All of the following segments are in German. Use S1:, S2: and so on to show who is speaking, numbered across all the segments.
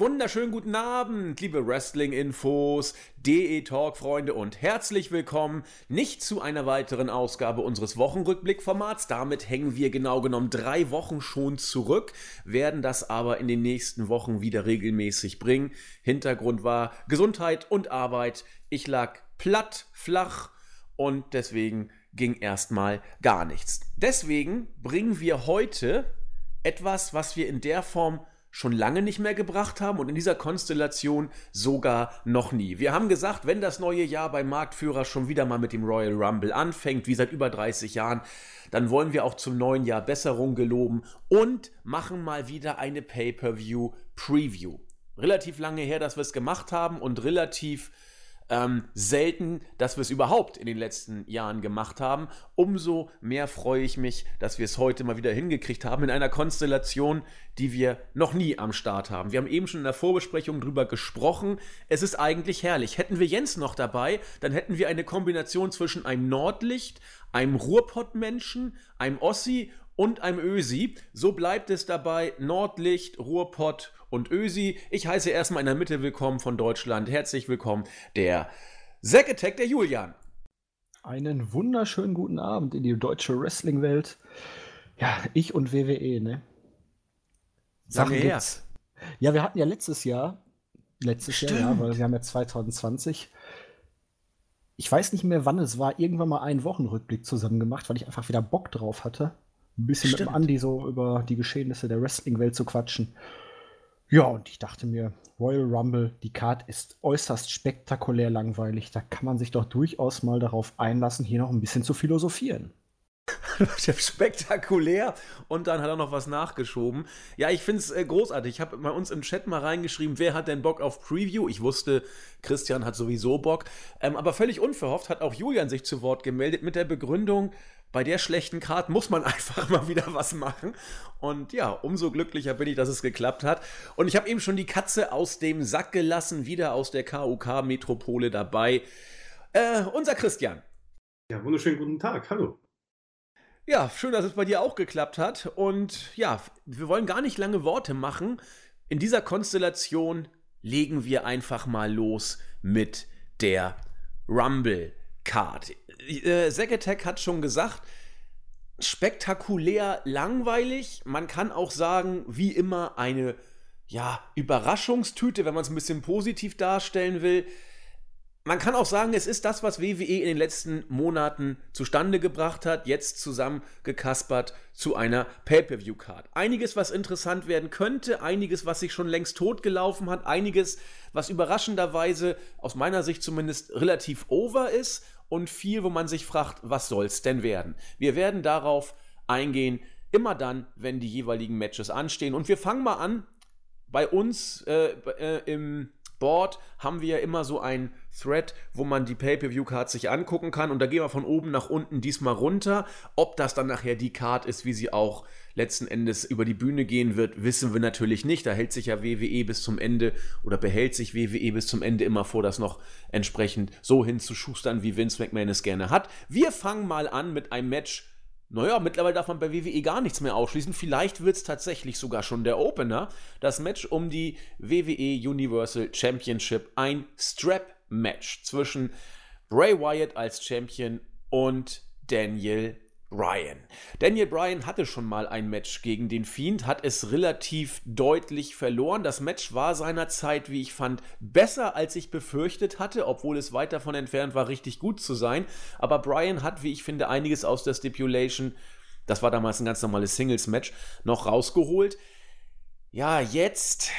S1: wunderschönen guten Abend, liebe Wrestling-Infos, DE-Talk-Freunde und herzlich willkommen nicht zu einer weiteren Ausgabe unseres Wochenrückblick-Formats. Damit hängen wir genau genommen drei Wochen schon zurück, werden das aber in den nächsten Wochen wieder regelmäßig bringen. Hintergrund war Gesundheit und Arbeit. Ich lag platt, flach und deswegen ging erstmal gar nichts. Deswegen bringen wir heute etwas, was wir in der Form schon lange nicht mehr gebracht haben und in dieser Konstellation sogar noch nie. Wir haben gesagt, wenn das neue Jahr beim Marktführer schon wieder mal mit dem Royal Rumble anfängt, wie seit über 30 Jahren, dann wollen wir auch zum neuen Jahr Besserung geloben und machen mal wieder eine Pay-per-View Preview. Relativ lange her, dass wir es gemacht haben und relativ ähm, selten, dass wir es überhaupt in den letzten Jahren gemacht haben. Umso mehr freue ich mich, dass wir es heute mal wieder hingekriegt haben in einer Konstellation, die wir noch nie am Start haben. Wir haben eben schon in der Vorbesprechung drüber gesprochen. Es ist eigentlich herrlich. Hätten wir Jens noch dabei, dann hätten wir eine Kombination zwischen einem Nordlicht, einem Ruhrpottmenschen, einem Ossi und einem Ösi. So bleibt es dabei Nordlicht, Ruhrpott und Ösi. Ich heiße erstmal in der Mitte willkommen von Deutschland. Herzlich willkommen, der Zack Attack, der Julian.
S2: Einen wunderschönen guten Abend in die deutsche Wrestling-Welt. Ja, ich und WWE, ne?
S1: Sachen her.
S2: Ja, wir hatten ja letztes Jahr, letztes Stimmt. Jahr, ja, weil wir haben ja 2020. Ich weiß nicht mehr, wann es war, irgendwann mal einen Wochenrückblick zusammen gemacht, weil ich einfach wieder Bock drauf hatte, ein bisschen Stimmt. mit dem Andi so über die Geschehnisse der Wrestling-Welt zu quatschen. Ja, und ich dachte mir, Royal Rumble, die Card ist äußerst spektakulär langweilig. Da kann man sich doch durchaus mal darauf einlassen, hier noch ein bisschen zu philosophieren.
S1: spektakulär und dann hat er noch was nachgeschoben. Ja, ich finde es äh, großartig. Ich habe bei uns im Chat mal reingeschrieben, wer hat denn Bock auf Preview? Ich wusste, Christian hat sowieso Bock. Ähm, aber völlig unverhofft hat auch Julian sich zu Wort gemeldet mit der Begründung, bei der schlechten Karte muss man einfach mal wieder was machen. Und ja, umso glücklicher bin ich, dass es geklappt hat. Und ich habe eben schon die Katze aus dem Sack gelassen, wieder aus der KUK-Metropole dabei. Äh, unser Christian.
S3: Ja, wunderschönen guten Tag. Hallo.
S1: Ja, schön, dass es bei dir auch geklappt hat. Und ja, wir wollen gar nicht lange Worte machen. In dieser Konstellation legen wir einfach mal los mit der Rumble Card äh, Attack hat schon gesagt, spektakulär langweilig. Man kann auch sagen, wie immer, eine ja, Überraschungstüte, wenn man es ein bisschen positiv darstellen will. Man kann auch sagen, es ist das, was WWE in den letzten Monaten zustande gebracht hat, jetzt zusammengekaspert zu einer Pay-per-view-Card. Einiges, was interessant werden könnte, einiges, was sich schon längst totgelaufen hat, einiges, was überraschenderweise aus meiner Sicht zumindest relativ over ist und viel, wo man sich fragt, was soll's denn werden? Wir werden darauf eingehen, immer dann, wenn die jeweiligen Matches anstehen. Und wir fangen mal an. Bei uns äh, äh, im Board haben wir ja immer so ein Thread, wo man die Pay-Per-View-Card sich angucken kann. Und da gehen wir von oben nach unten diesmal runter. Ob das dann nachher die Card ist, wie sie auch letzten Endes über die Bühne gehen wird, wissen wir natürlich nicht. Da hält sich ja WWE bis zum Ende oder behält sich WWE bis zum Ende immer vor, das noch entsprechend so hinzuschustern, wie Vince McMahon es gerne hat. Wir fangen mal an mit einem Match. Naja, mittlerweile darf man bei WWE gar nichts mehr ausschließen. Vielleicht wird es tatsächlich sogar schon der Opener. Das Match um die WWE Universal Championship. Ein Strap-Match zwischen Bray Wyatt als Champion und Daniel Bryan. Daniel Bryan hatte schon mal ein Match gegen den Fiend, hat es relativ deutlich verloren. Das Match war seinerzeit, wie ich fand, besser als ich befürchtet hatte, obwohl es weit davon entfernt war, richtig gut zu sein. Aber Bryan hat, wie ich finde, einiges aus der Stipulation, das war damals ein ganz normales Singles-Match, noch rausgeholt. Ja, jetzt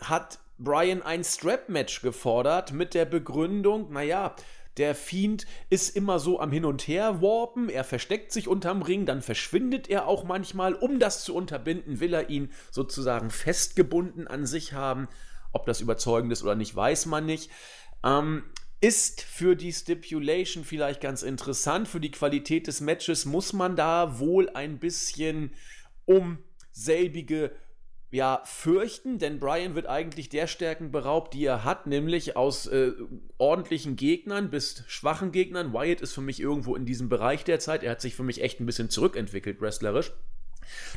S1: hat Bryan ein Strap-Match gefordert mit der Begründung, naja, der Fiend ist immer so am Hin und Her warpen, er versteckt sich unterm Ring, dann verschwindet er auch manchmal. Um das zu unterbinden, will er ihn sozusagen festgebunden an sich haben. Ob das überzeugend ist oder nicht, weiß man nicht. Ähm, ist für die Stipulation vielleicht ganz interessant. Für die Qualität des Matches muss man da wohl ein bisschen um selbige ja, fürchten, denn Brian wird eigentlich der Stärken beraubt, die er hat, nämlich aus äh, ordentlichen Gegnern bis schwachen Gegnern. Wyatt ist für mich irgendwo in diesem Bereich derzeit. Er hat sich für mich echt ein bisschen zurückentwickelt, wrestlerisch.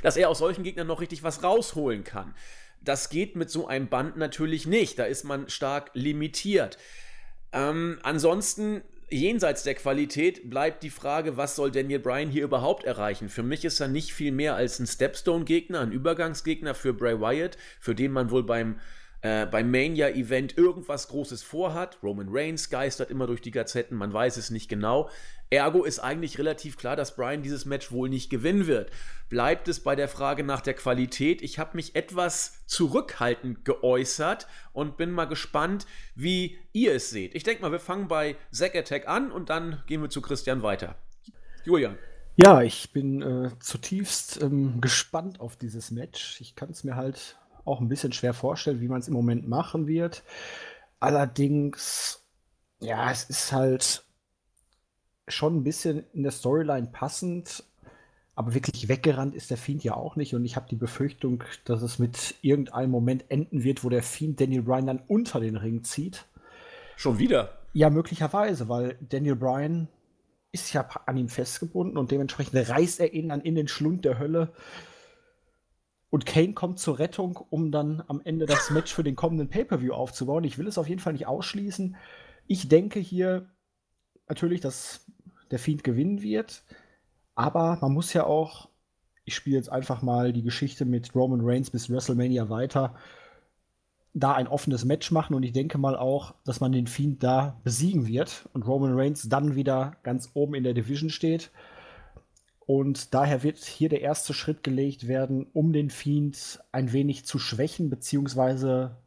S1: Dass er aus solchen Gegnern noch richtig was rausholen kann. Das geht mit so einem Band natürlich nicht. Da ist man stark limitiert. Ähm, ansonsten jenseits der Qualität bleibt die Frage, was soll Daniel Bryan hier überhaupt erreichen? Für mich ist er nicht viel mehr als ein Stepstone-Gegner, ein Übergangsgegner für Bray Wyatt, für den man wohl beim äh, beim Mania-Event irgendwas Großes vorhat. Roman Reigns geistert immer durch die Gazetten, man weiß es nicht genau. Ergo ist eigentlich relativ klar, dass Bryan dieses Match wohl nicht gewinnen wird. Bleibt es bei der Frage nach der Qualität? Ich habe mich etwas zurückhaltend geäußert und bin mal gespannt, wie ihr es seht. Ich denke mal, wir fangen bei Zack Attack an und dann gehen wir zu Christian weiter. Julian.
S2: Ja, ich bin äh, zutiefst ähm, gespannt auf dieses Match. Ich kann es mir halt auch ein bisschen schwer vorstellen, wie man es im Moment machen wird. Allerdings, ja, es ist halt schon ein bisschen in der Storyline passend, aber wirklich weggerannt ist der Fiend ja auch nicht. Und ich habe die Befürchtung, dass es mit irgendeinem Moment enden wird, wo der Fiend Daniel Bryan dann unter den Ring zieht.
S1: Schon wieder?
S2: Ja, möglicherweise, weil Daniel Bryan ist ja an ihm festgebunden und dementsprechend reißt er ihn dann in den Schlund der Hölle. Und Kane kommt zur Rettung, um dann am Ende das Match für den kommenden Pay-Per-View aufzubauen. Ich will es auf jeden Fall nicht ausschließen. Ich denke hier natürlich, dass der Fiend gewinnen wird. Aber man muss ja auch, ich spiele jetzt einfach mal die Geschichte mit Roman Reigns bis WrestleMania weiter, da ein offenes Match machen. Und ich denke mal auch, dass man den Fiend da besiegen wird und Roman Reigns dann wieder ganz oben in der Division steht. Und daher wird hier der erste Schritt gelegt werden, um den Fiend ein wenig zu schwächen, beziehungsweise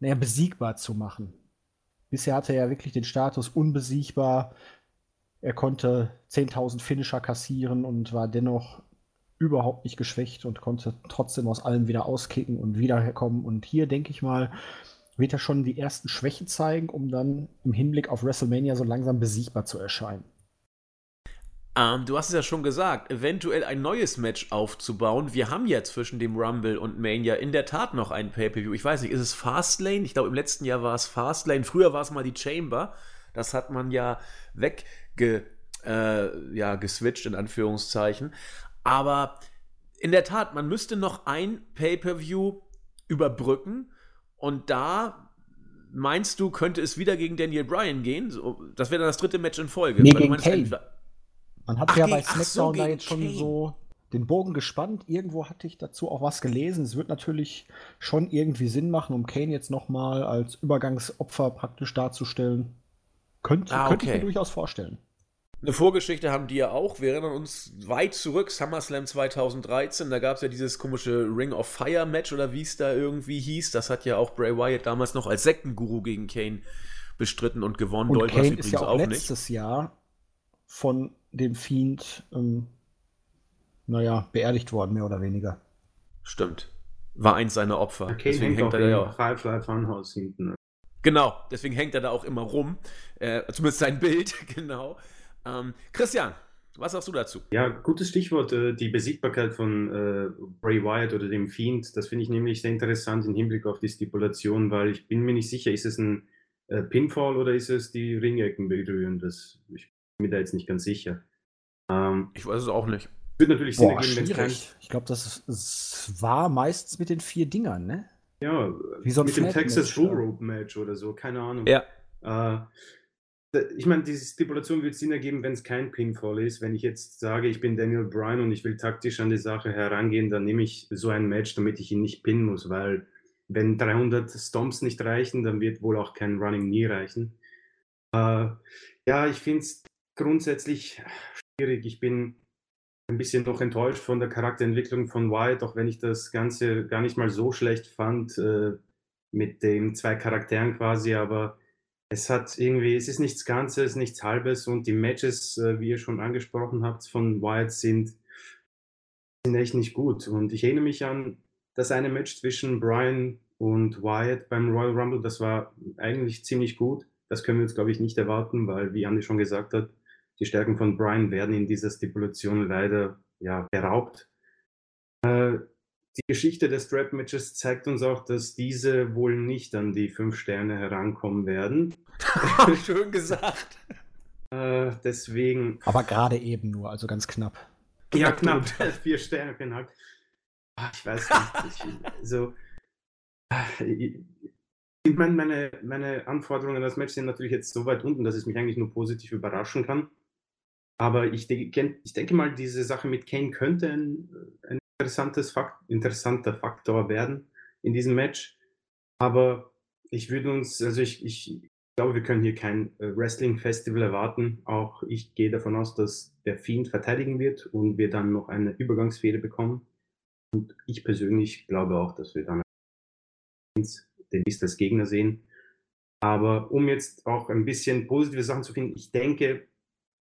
S2: naja, besiegbar zu machen. Bisher hatte er ja wirklich den Status unbesiegbar. Er konnte 10.000 Finisher kassieren und war dennoch überhaupt nicht geschwächt und konnte trotzdem aus allem wieder auskicken und wiederherkommen. Und hier denke ich mal, wird er schon die ersten Schwächen zeigen, um dann im Hinblick auf WrestleMania so langsam besiegbar zu erscheinen.
S1: Ähm, du hast es ja schon gesagt, eventuell ein neues Match aufzubauen. Wir haben ja zwischen dem Rumble und Mania in der Tat noch ein Pay-Per-View. Ich weiß nicht, ist es Fastlane? Ich glaube, im letzten Jahr war es Fastlane. Früher war es mal die Chamber. Das hat man ja wegge, äh, ja, geswitcht, in Anführungszeichen. Aber in der Tat, man müsste noch ein Pay-Per-View überbrücken. Und da meinst du, könnte es wieder gegen Daniel Bryan gehen? So, das wäre dann das dritte Match in Folge.
S2: Nee, gegen Kane. Man hat ach, ja bei SmackDown so, da jetzt schon Kane. so den Bogen gespannt. Irgendwo hatte ich dazu auch was gelesen. Es wird natürlich schon irgendwie Sinn machen, um Kane jetzt nochmal als Übergangsopfer praktisch darzustellen. Könnte, ah, okay. könnte ich mir durchaus vorstellen.
S1: Eine Vorgeschichte haben die ja auch. Wir erinnern uns weit zurück, SummerSlam 2013. Da gab es ja dieses komische Ring of Fire Match oder wie es da irgendwie hieß. Das hat ja auch Bray Wyatt damals noch als Sektenguru gegen Kane bestritten und gewonnen.
S2: Und Dolphins Kane ist ja auch, auch letztes nicht. Jahr von dem Fiend, ähm, naja, beerdigt worden, mehr oder weniger.
S1: Stimmt. War eins seiner Opfer.
S3: Okay, deswegen hängt, hängt er ja auch. Firefly Funhouse hinten.
S1: Genau, deswegen hängt er da auch immer rum. Äh, zumindest sein Bild, genau. Ähm, Christian, was sagst du dazu?
S3: Ja, gutes Stichwort, äh, die Besiegbarkeit von äh, Bray Wyatt oder dem Fiend. Das finde ich nämlich sehr interessant im Hinblick auf die Stipulation, weil ich bin mir nicht sicher, ist es ein äh, Pinfall oder ist es die Ringecken berühren? Das, ich bin mir da jetzt nicht ganz sicher.
S1: Ähm, ich weiß es auch nicht.
S3: Wird natürlich Sinn ergeben, wenn es kein.
S2: Ich glaube, das, das war meistens mit den vier Dingern, ne?
S3: Ja, Wie so mit dem Texas Bull Rope Match oder so, keine Ahnung.
S1: Ja.
S3: Äh, ich meine, diese Stipulation wird Sinn ergeben, wenn es kein Pinfall ist. Wenn ich jetzt sage, ich bin Daniel Bryan und ich will taktisch an die Sache herangehen, dann nehme ich so ein Match, damit ich ihn nicht pinnen muss, weil wenn 300 Stomps nicht reichen, dann wird wohl auch kein Running Knee reichen. Äh, ja, ich finde es grundsätzlich schwierig. Ich bin ein bisschen noch enttäuscht von der Charakterentwicklung von Wyatt, auch wenn ich das Ganze gar nicht mal so schlecht fand äh, mit den zwei Charakteren quasi, aber es hat irgendwie, es ist nichts Ganzes, nichts Halbes und die Matches, äh, wie ihr schon angesprochen habt, von Wyatt sind, sind echt nicht gut. Und ich erinnere mich an das eine Match zwischen Brian und Wyatt beim Royal Rumble, das war eigentlich ziemlich gut. Das können wir jetzt, glaube ich, nicht erwarten, weil, wie Andi schon gesagt hat, die Stärken von Brian werden in dieser Stipulation leider ja, beraubt. Äh, die Geschichte des Strap-Matches zeigt uns auch, dass diese wohl nicht an die fünf Sterne herankommen werden.
S1: Schön gesagt.
S3: Äh, deswegen.
S2: Aber gerade eben nur, also ganz knapp.
S3: Ja, knapp. Vier Sterne, genau. Ach, ich weiß nicht. Ich, so, Ich meine, meine, meine Anforderungen an das Match sind natürlich jetzt so weit unten, dass es mich eigentlich nur positiv überraschen kann. Aber ich, denke, ich denke mal, diese Sache mit Kane könnte ein, ein interessantes Fakt, interessanter Faktor werden in diesem Match. Aber ich würde uns, also ich, ich glaube, wir können hier kein äh, Wrestling-Festival erwarten. Auch ich gehe davon aus, dass der Fiend verteidigen wird und wir dann noch eine Übergangsfehde bekommen. Und ich persönlich glaube auch, dass wir dann den Beast als Gegner sehen. Aber um jetzt auch ein bisschen positive Sachen zu finden, ich denke,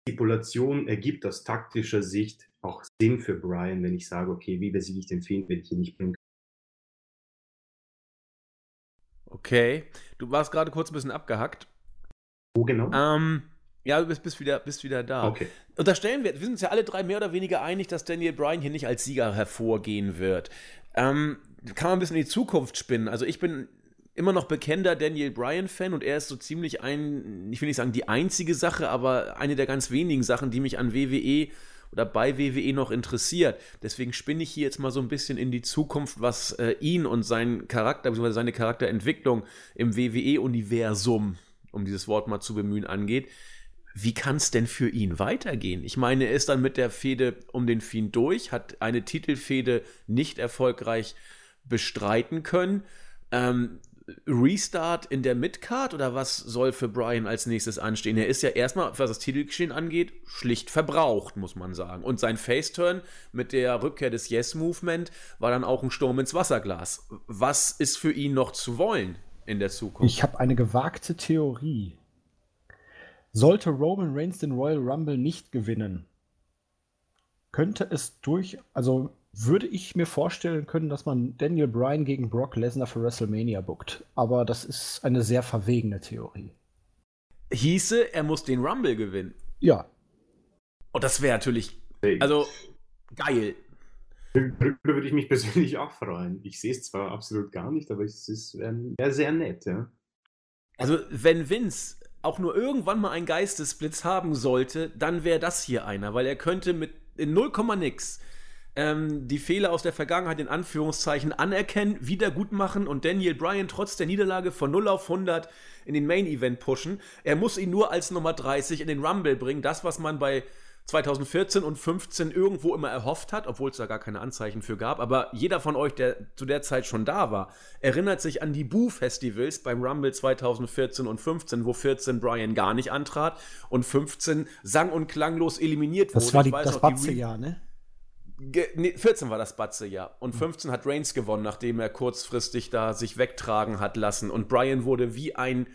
S3: Stipulation ergibt aus taktischer Sicht auch Sinn für Brian, wenn ich sage, okay, wie besiege ich den Fiend, wenn ich ihn nicht bringen kann.
S1: Okay, du warst gerade kurz ein bisschen abgehackt.
S3: Wo genau?
S1: Ähm, ja, du bist, bist, wieder, bist wieder da.
S3: Okay.
S1: Unterstellen wir, wir sind uns ja alle drei mehr oder weniger einig, dass Daniel Bryan hier nicht als Sieger hervorgehen wird. Ähm, kann man ein bisschen in die Zukunft spinnen. Also ich bin immer noch bekennender Daniel Bryan-Fan und er ist so ziemlich ein, ich will nicht sagen die einzige Sache, aber eine der ganz wenigen Sachen, die mich an WWE oder bei WWE noch interessiert. Deswegen spinne ich hier jetzt mal so ein bisschen in die Zukunft, was äh, ihn und seinen Charakter, beziehungsweise seine Charakterentwicklung im WWE-Universum, um dieses Wort mal zu bemühen, angeht. Wie kann es denn für ihn weitergehen? Ich meine, er ist dann mit der Fehde um den Fiend durch, hat eine Titelfehde nicht erfolgreich bestreiten können. Ähm, Restart in der Midcard oder was soll für Brian als nächstes anstehen? Er ist ja erstmal, was das Titelgeschehen angeht, schlicht verbraucht, muss man sagen. Und sein Faceturn mit der Rückkehr des Yes-Movement war dann auch ein Sturm ins Wasserglas. Was ist für ihn noch zu wollen in der Zukunft?
S2: Ich habe eine gewagte Theorie. Sollte Roman Reigns den Royal Rumble nicht gewinnen, könnte es durch, also würde ich mir vorstellen können, dass man Daniel Bryan gegen Brock Lesnar für WrestleMania bookt. Aber das ist eine sehr verwegene Theorie.
S1: Hieße, er muss den Rumble gewinnen.
S2: Ja.
S1: Und das wäre natürlich, also geil.
S3: Darüber würde ich mich persönlich auch freuen. Ich sehe es zwar absolut gar nicht, aber es wäre sehr nett, ja.
S1: Also, wenn Vince auch nur irgendwann mal einen Geistesblitz haben sollte, dann wäre das hier einer, weil er könnte mit in 0, nix ähm, die Fehler aus der Vergangenheit in Anführungszeichen anerkennen, wiedergutmachen und Daniel Bryan trotz der Niederlage von 0 auf 100 in den Main Event pushen. Er muss ihn nur als Nummer 30 in den Rumble bringen. Das, was man bei 2014 und 15 irgendwo immer erhofft hat, obwohl es da gar keine Anzeichen für gab. Aber jeder von euch, der zu der Zeit schon da war, erinnert sich an die Boo-Festivals beim Rumble 2014 und 15, wo 14 Brian gar nicht antrat und 15 sang- und klanglos eliminiert
S2: wurde. Das war die, das Batze-Jahr, ne?
S1: Nee, 14 war das Batze, ja. Und 15 hat Reigns gewonnen, nachdem er kurzfristig da sich wegtragen hat lassen. Und Brian wurde wie ein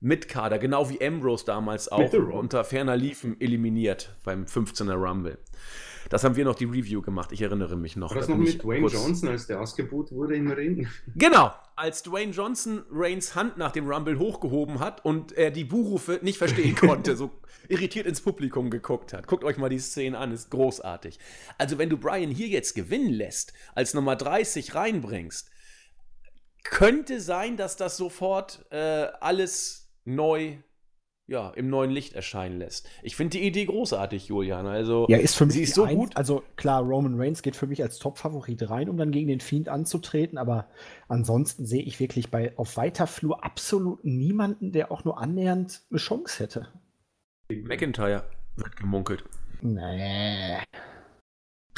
S1: Mitkader, genau wie Ambrose damals auch, unter ferner Liefen eliminiert beim 15er Rumble. Das haben wir noch die Review gemacht, ich erinnere mich noch.
S3: War das noch mit Dwayne Johnson, als der ausgebucht wurde im Ring?
S1: Genau, als Dwayne Johnson Reigns Hand nach dem Rumble hochgehoben hat und er die Buhrufe nicht verstehen konnte, so irritiert ins Publikum geguckt hat. Guckt euch mal die Szene an, ist großartig. Also wenn du Brian hier jetzt gewinnen lässt, als Nummer 30 reinbringst, könnte sein, dass das sofort äh, alles neu ja, im neuen Licht erscheinen lässt. Ich finde die Idee großartig, Julian. Also,
S2: ja, ist für mich sie ist so ein, gut. Also klar, Roman Reigns geht für mich als Top-Favorit rein, um dann gegen den Fiend anzutreten, aber ansonsten sehe ich wirklich bei auf weiter Flur absolut niemanden, der auch nur annähernd eine Chance hätte.
S1: McIntyre wird gemunkelt.
S2: Nee.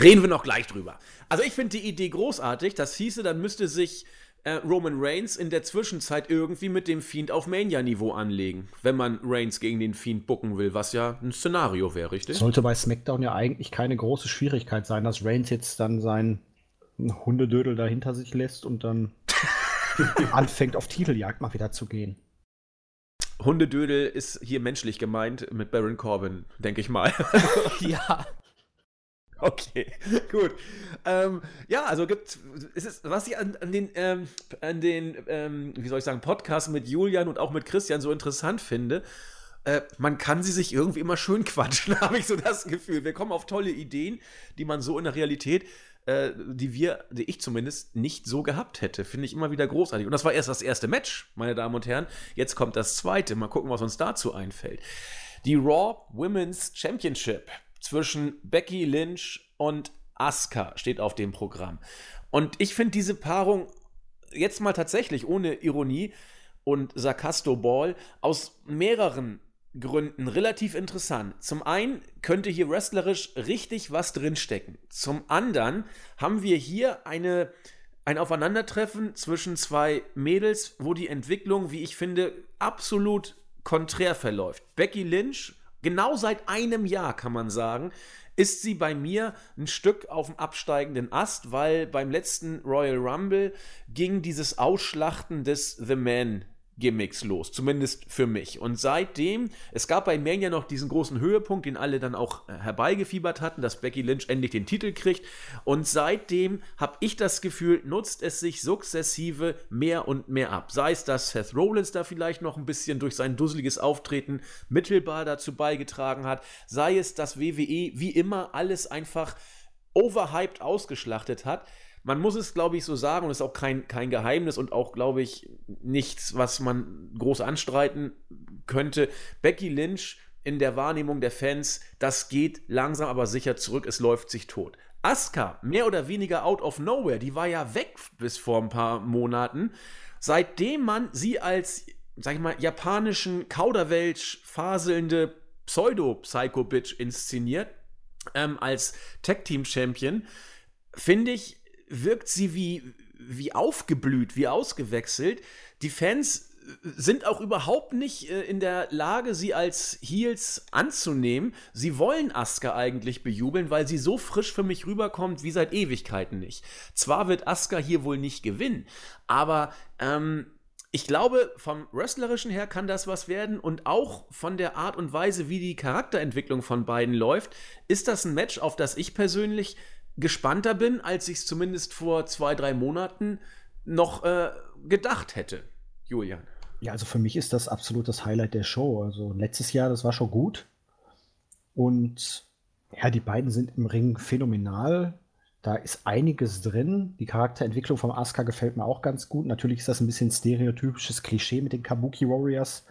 S1: Reden wir noch gleich drüber. Also ich finde die Idee großartig. Das hieße, dann müsste sich äh, Roman Reigns in der Zwischenzeit irgendwie mit dem Fiend auf Mania-Niveau anlegen, wenn man Reigns gegen den Fiend bucken will, was ja ein Szenario wäre, richtig?
S2: Sollte bei SmackDown ja eigentlich keine große Schwierigkeit sein, dass Reigns jetzt dann sein Hundedödel da hinter sich lässt und dann anfängt auf Titeljagd mal wieder zu gehen.
S1: Hundedödel ist hier menschlich gemeint mit Baron Corbin, denke ich mal.
S2: ja.
S1: Okay, gut. Ähm, ja, also gibt es ist, was ich an, an den, ähm, an den ähm, wie soll ich sagen, Podcasts mit Julian und auch mit Christian so interessant finde, äh, man kann sie sich irgendwie immer schön quatschen, habe ich so das Gefühl. Wir kommen auf tolle Ideen, die man so in der Realität, äh, die wir, die ich zumindest nicht so gehabt hätte. Finde ich immer wieder großartig. Und das war erst das erste Match, meine Damen und Herren. Jetzt kommt das zweite. Mal gucken, was uns dazu einfällt. Die Raw Women's Championship zwischen Becky Lynch und Asuka steht auf dem Programm. Und ich finde diese Paarung jetzt mal tatsächlich ohne Ironie und Sarkasto Ball aus mehreren Gründen relativ interessant. Zum einen könnte hier wrestlerisch richtig was drinstecken. Zum anderen haben wir hier eine, ein Aufeinandertreffen zwischen zwei Mädels, wo die Entwicklung, wie ich finde, absolut konträr verläuft. Becky Lynch, genau seit einem Jahr kann man sagen, ist sie bei mir ein Stück auf dem absteigenden Ast, weil beim letzten Royal Rumble ging dieses Ausschlachten des The Man Gimmicks los, zumindest für mich. Und seitdem, es gab bei Mania noch diesen großen Höhepunkt, den alle dann auch äh, herbeigefiebert hatten, dass Becky Lynch endlich den Titel kriegt. Und seitdem habe ich das Gefühl, nutzt es sich sukzessive mehr und mehr ab. Sei es, dass Seth Rollins da vielleicht noch ein bisschen durch sein dusseliges Auftreten mittelbar dazu beigetragen hat, sei es, dass WWE wie immer alles einfach overhyped ausgeschlachtet hat man muss es, glaube ich, so sagen, und ist auch kein, kein Geheimnis und auch, glaube ich, nichts, was man groß anstreiten könnte. Becky Lynch in der Wahrnehmung der Fans, das geht langsam aber sicher zurück, es läuft sich tot. Asuka, mehr oder weniger out of nowhere, die war ja weg bis vor ein paar Monaten. Seitdem man sie als, sag ich mal, japanischen Kauderwelsch faselnde Pseudo-Psycho-Bitch inszeniert, ähm, als Tag-Team-Champion, finde ich, wirkt sie wie, wie aufgeblüht, wie ausgewechselt. Die Fans sind auch überhaupt nicht äh, in der Lage, sie als Heels anzunehmen. Sie wollen Asuka eigentlich bejubeln, weil sie so frisch für mich rüberkommt wie seit Ewigkeiten nicht. Zwar wird Asuka hier wohl nicht gewinnen, aber ähm, ich glaube, vom Wrestlerischen her kann das was werden und auch von der Art und Weise, wie die Charakterentwicklung von beiden läuft, ist das ein Match, auf das ich persönlich gespannter bin, als ich es zumindest vor zwei, drei Monaten noch äh, gedacht hätte. Julian.
S2: Ja, also für mich ist das absolut das Highlight der Show. Also letztes Jahr, das war schon gut. Und ja, die beiden sind im Ring phänomenal. Da ist einiges drin. Die Charakterentwicklung vom Asuka gefällt mir auch ganz gut. Natürlich ist das ein bisschen stereotypisches Klischee mit den Kabuki Warriors.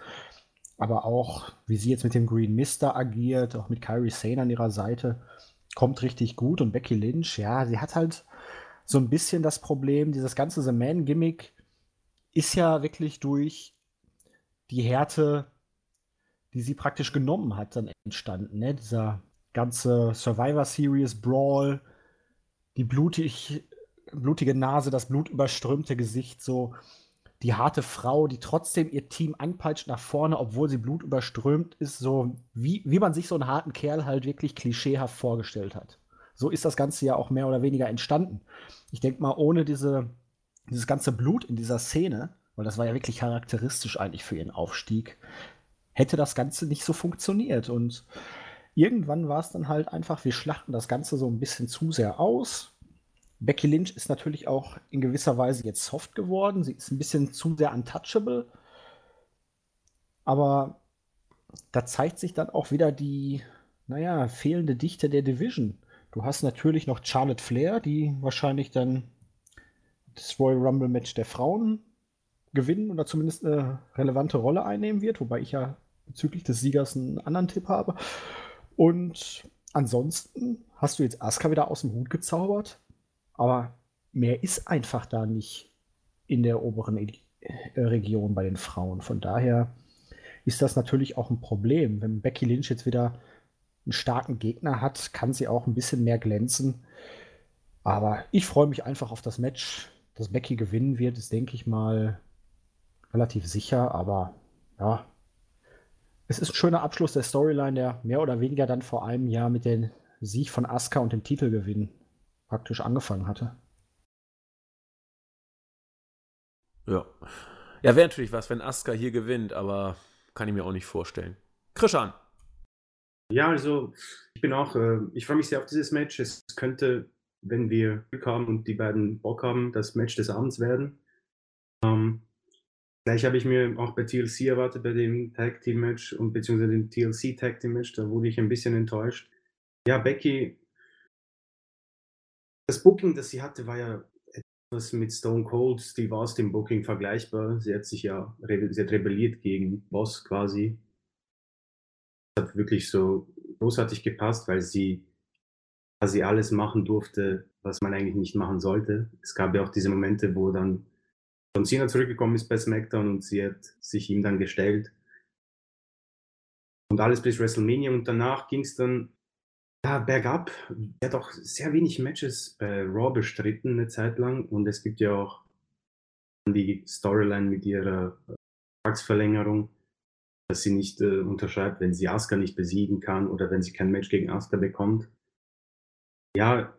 S2: Aber auch, wie sie jetzt mit dem Green Mister agiert, auch mit Kyrie Sane an ihrer Seite kommt richtig gut. Und Becky Lynch, ja, sie hat halt so ein bisschen das Problem, dieses ganze The Man-Gimmick ist ja wirklich durch die Härte, die sie praktisch genommen hat, dann entstanden. Ne? Dieser ganze Survivor Series Brawl, die blutig, blutige Nase, das blutüberströmte Gesicht, so die harte Frau, die trotzdem ihr Team anpeitscht nach vorne, obwohl sie blutüberströmt ist, so wie, wie man sich so einen harten Kerl halt wirklich klischeehaft vorgestellt hat. So ist das Ganze ja auch mehr oder weniger entstanden. Ich denke mal, ohne diese, dieses ganze Blut in dieser Szene, weil das war ja wirklich charakteristisch eigentlich für ihren Aufstieg, hätte das Ganze nicht so funktioniert. Und irgendwann war es dann halt einfach, wir schlachten das Ganze so ein bisschen zu sehr aus. Becky Lynch ist natürlich auch in gewisser Weise jetzt soft geworden. Sie ist ein bisschen zu sehr untouchable. Aber da zeigt sich dann auch wieder die, naja, fehlende Dichte der Division. Du hast natürlich noch Charlotte Flair, die wahrscheinlich dann das Royal Rumble Match der Frauen gewinnen oder zumindest eine relevante Rolle einnehmen wird, wobei ich ja bezüglich des Siegers einen anderen Tipp habe. Und ansonsten hast du jetzt Asuka wieder aus dem Hut gezaubert. Aber mehr ist einfach da nicht in der oberen äh, Region bei den Frauen. Von daher ist das natürlich auch ein Problem. Wenn Becky Lynch jetzt wieder einen starken Gegner hat, kann sie auch ein bisschen mehr glänzen. Aber ich freue mich einfach auf das Match. Dass Becky gewinnen wird, ist, denke ich mal, relativ sicher. Aber ja, es ist ein schöner Abschluss der Storyline, der mehr oder weniger dann vor einem Jahr mit dem Sieg von Asuka und dem Titelgewinn praktisch angefangen hatte.
S1: Ja. Ja, wäre natürlich was, wenn Asuka hier gewinnt, aber kann ich mir auch nicht vorstellen. Krishan.
S3: Ja, also ich bin auch, äh, ich freue mich sehr auf dieses Match. Es könnte, wenn wir Glück haben und die beiden Bock haben, das Match des Abends werden. Ähm, gleich habe ich mir auch bei TLC erwartet, bei dem Tag Team Match und beziehungsweise dem TLC Tag Team Match, da wurde ich ein bisschen enttäuscht. Ja, Becky das Booking, das sie hatte, war ja etwas mit Stone Cold Steve Austin Booking vergleichbar. Sie hat sich ja sie hat rebelliert gegen Boss quasi. Das hat wirklich so großartig gepasst, weil sie quasi alles machen durfte, was man eigentlich nicht machen sollte. Es gab ja auch diese Momente, wo dann John Cena zurückgekommen ist bei SmackDown und sie hat sich ihm dann gestellt. Und alles bis WrestleMania und danach ging es dann ja, bergab. Er hat auch sehr wenig Matches bei Raw bestritten eine Zeit lang und es gibt ja auch die Storyline mit ihrer Vertragsverlängerung, dass sie nicht äh, unterschreibt, wenn sie Asuka nicht besiegen kann oder wenn sie kein Match gegen Asuka bekommt. Ja,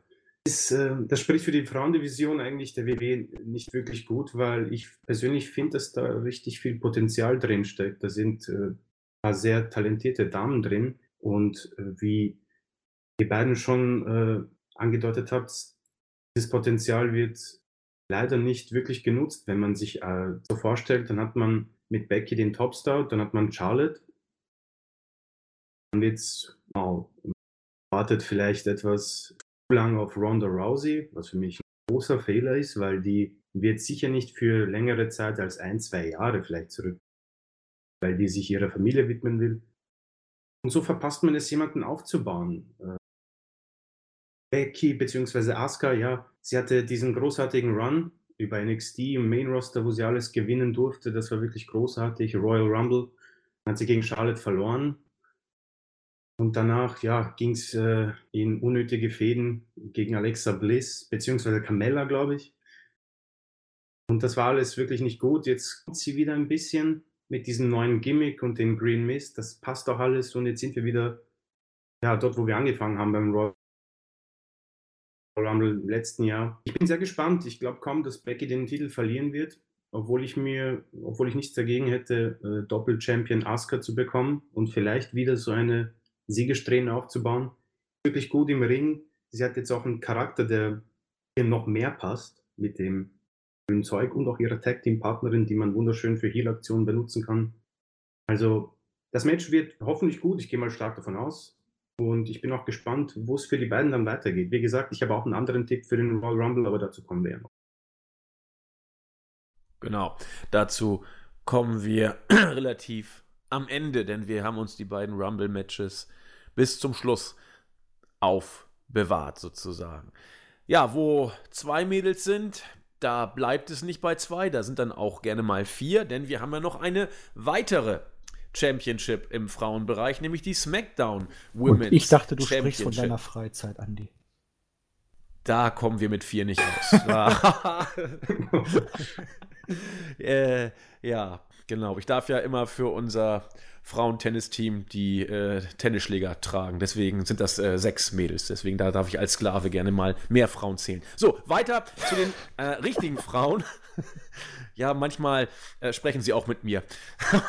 S3: ist, äh, das spricht für die Frauendivision eigentlich der WWE nicht wirklich gut, weil ich persönlich finde, dass da richtig viel Potenzial drin steckt. Da sind äh, paar sehr talentierte Damen drin und äh, wie ihr beiden schon äh, angedeutet habt, dieses Potenzial wird leider nicht wirklich genutzt. Wenn man sich äh, so vorstellt, dann hat man mit Becky den Topstar, dann hat man Charlotte. Dann wird's, wow, wartet vielleicht etwas zu lange auf Ronda Rousey, was für mich ein großer Fehler ist, weil die wird sicher nicht für längere Zeit als ein, zwei Jahre vielleicht zurück, weil die sich ihrer Familie widmen will. Und so verpasst man es, jemanden aufzubauen. Äh, Becky bzw. Asuka, ja, sie hatte diesen großartigen Run über NXT im Main Roster, wo sie alles gewinnen durfte. Das war wirklich großartig. Royal Rumble hat sie gegen Charlotte verloren. Und danach, ja, ging es äh, in unnötige Fäden gegen Alexa Bliss, beziehungsweise Carmella, glaube ich. Und das war alles wirklich nicht gut. Jetzt kommt sie wieder ein bisschen mit diesem neuen Gimmick und dem Green Mist. Das passt doch alles. Und jetzt sind wir wieder ja, dort, wo wir angefangen haben beim Royal Rumble im letzten Jahr. Ich bin sehr gespannt. Ich glaube kaum, dass Becky den Titel verlieren wird, obwohl ich mir, obwohl ich nichts dagegen hätte, äh, Doppel-Champion Asuka zu bekommen und vielleicht wieder so eine Siegessträhne aufzubauen. Wirklich gut im Ring. Sie hat jetzt auch einen Charakter, der ihr noch mehr passt mit dem Zeug und auch ihrer Tag-Team-Partnerin, die man wunderschön für Heal-Aktionen benutzen kann. Also das Match wird hoffentlich gut. Ich gehe mal stark davon aus. Und ich bin auch gespannt, wo es für die beiden dann weitergeht. Wie gesagt, ich habe auch einen anderen Tipp für den Royal Rumble, aber dazu kommen wir ja noch.
S1: Genau, dazu kommen wir relativ am Ende, denn wir haben uns die beiden Rumble-Matches bis zum Schluss aufbewahrt, sozusagen. Ja, wo zwei Mädels sind, da bleibt es nicht bei zwei, da sind dann auch gerne mal vier, denn wir haben ja noch eine weitere Championship im Frauenbereich, nämlich die SmackDown
S2: Women's Und ich dachte, du sprichst von deiner Freizeit, Andy.
S1: Da kommen wir mit vier nicht aus. äh, ja, genau. Ich darf ja immer für unser Frauentennisteam die äh, Tennisschläger tragen. Deswegen sind das äh, sechs Mädels. Deswegen da darf ich als Sklave gerne mal mehr Frauen zählen. So, weiter zu den äh, richtigen Frauen. Ja, manchmal äh, sprechen sie auch mit mir.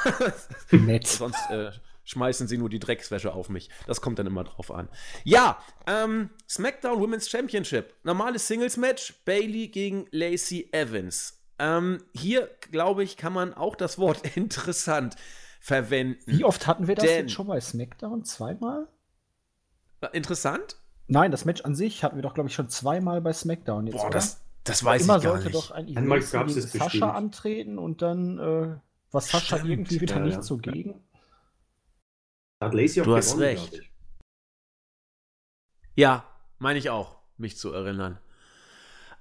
S1: Nett. Sonst äh, schmeißen sie nur die Dreckswäsche auf mich. Das kommt dann immer drauf an. Ja, ähm, SmackDown Women's Championship. Normales Singles-Match. Bailey gegen Lacey Evans. Ähm, hier, glaube ich, kann man auch das Wort interessant verwenden.
S2: Wie oft hatten wir das Denn, jetzt schon bei SmackDown? Zweimal?
S1: Interessant?
S2: Nein, das Match an sich hatten wir doch, glaube ich, schon zweimal bei SmackDown.
S1: Jetzt, Boah, das, das weiß Immer ich gar
S2: sollte
S1: nicht.
S2: doch Einmal gab es Sascha bestimmt. antreten und dann äh, war Sascha Stimmt, irgendwie wieder ja, nicht ja. zugegen.
S3: Da hat Lacey auch
S1: du hast recht. Ja, meine ich auch, mich zu erinnern.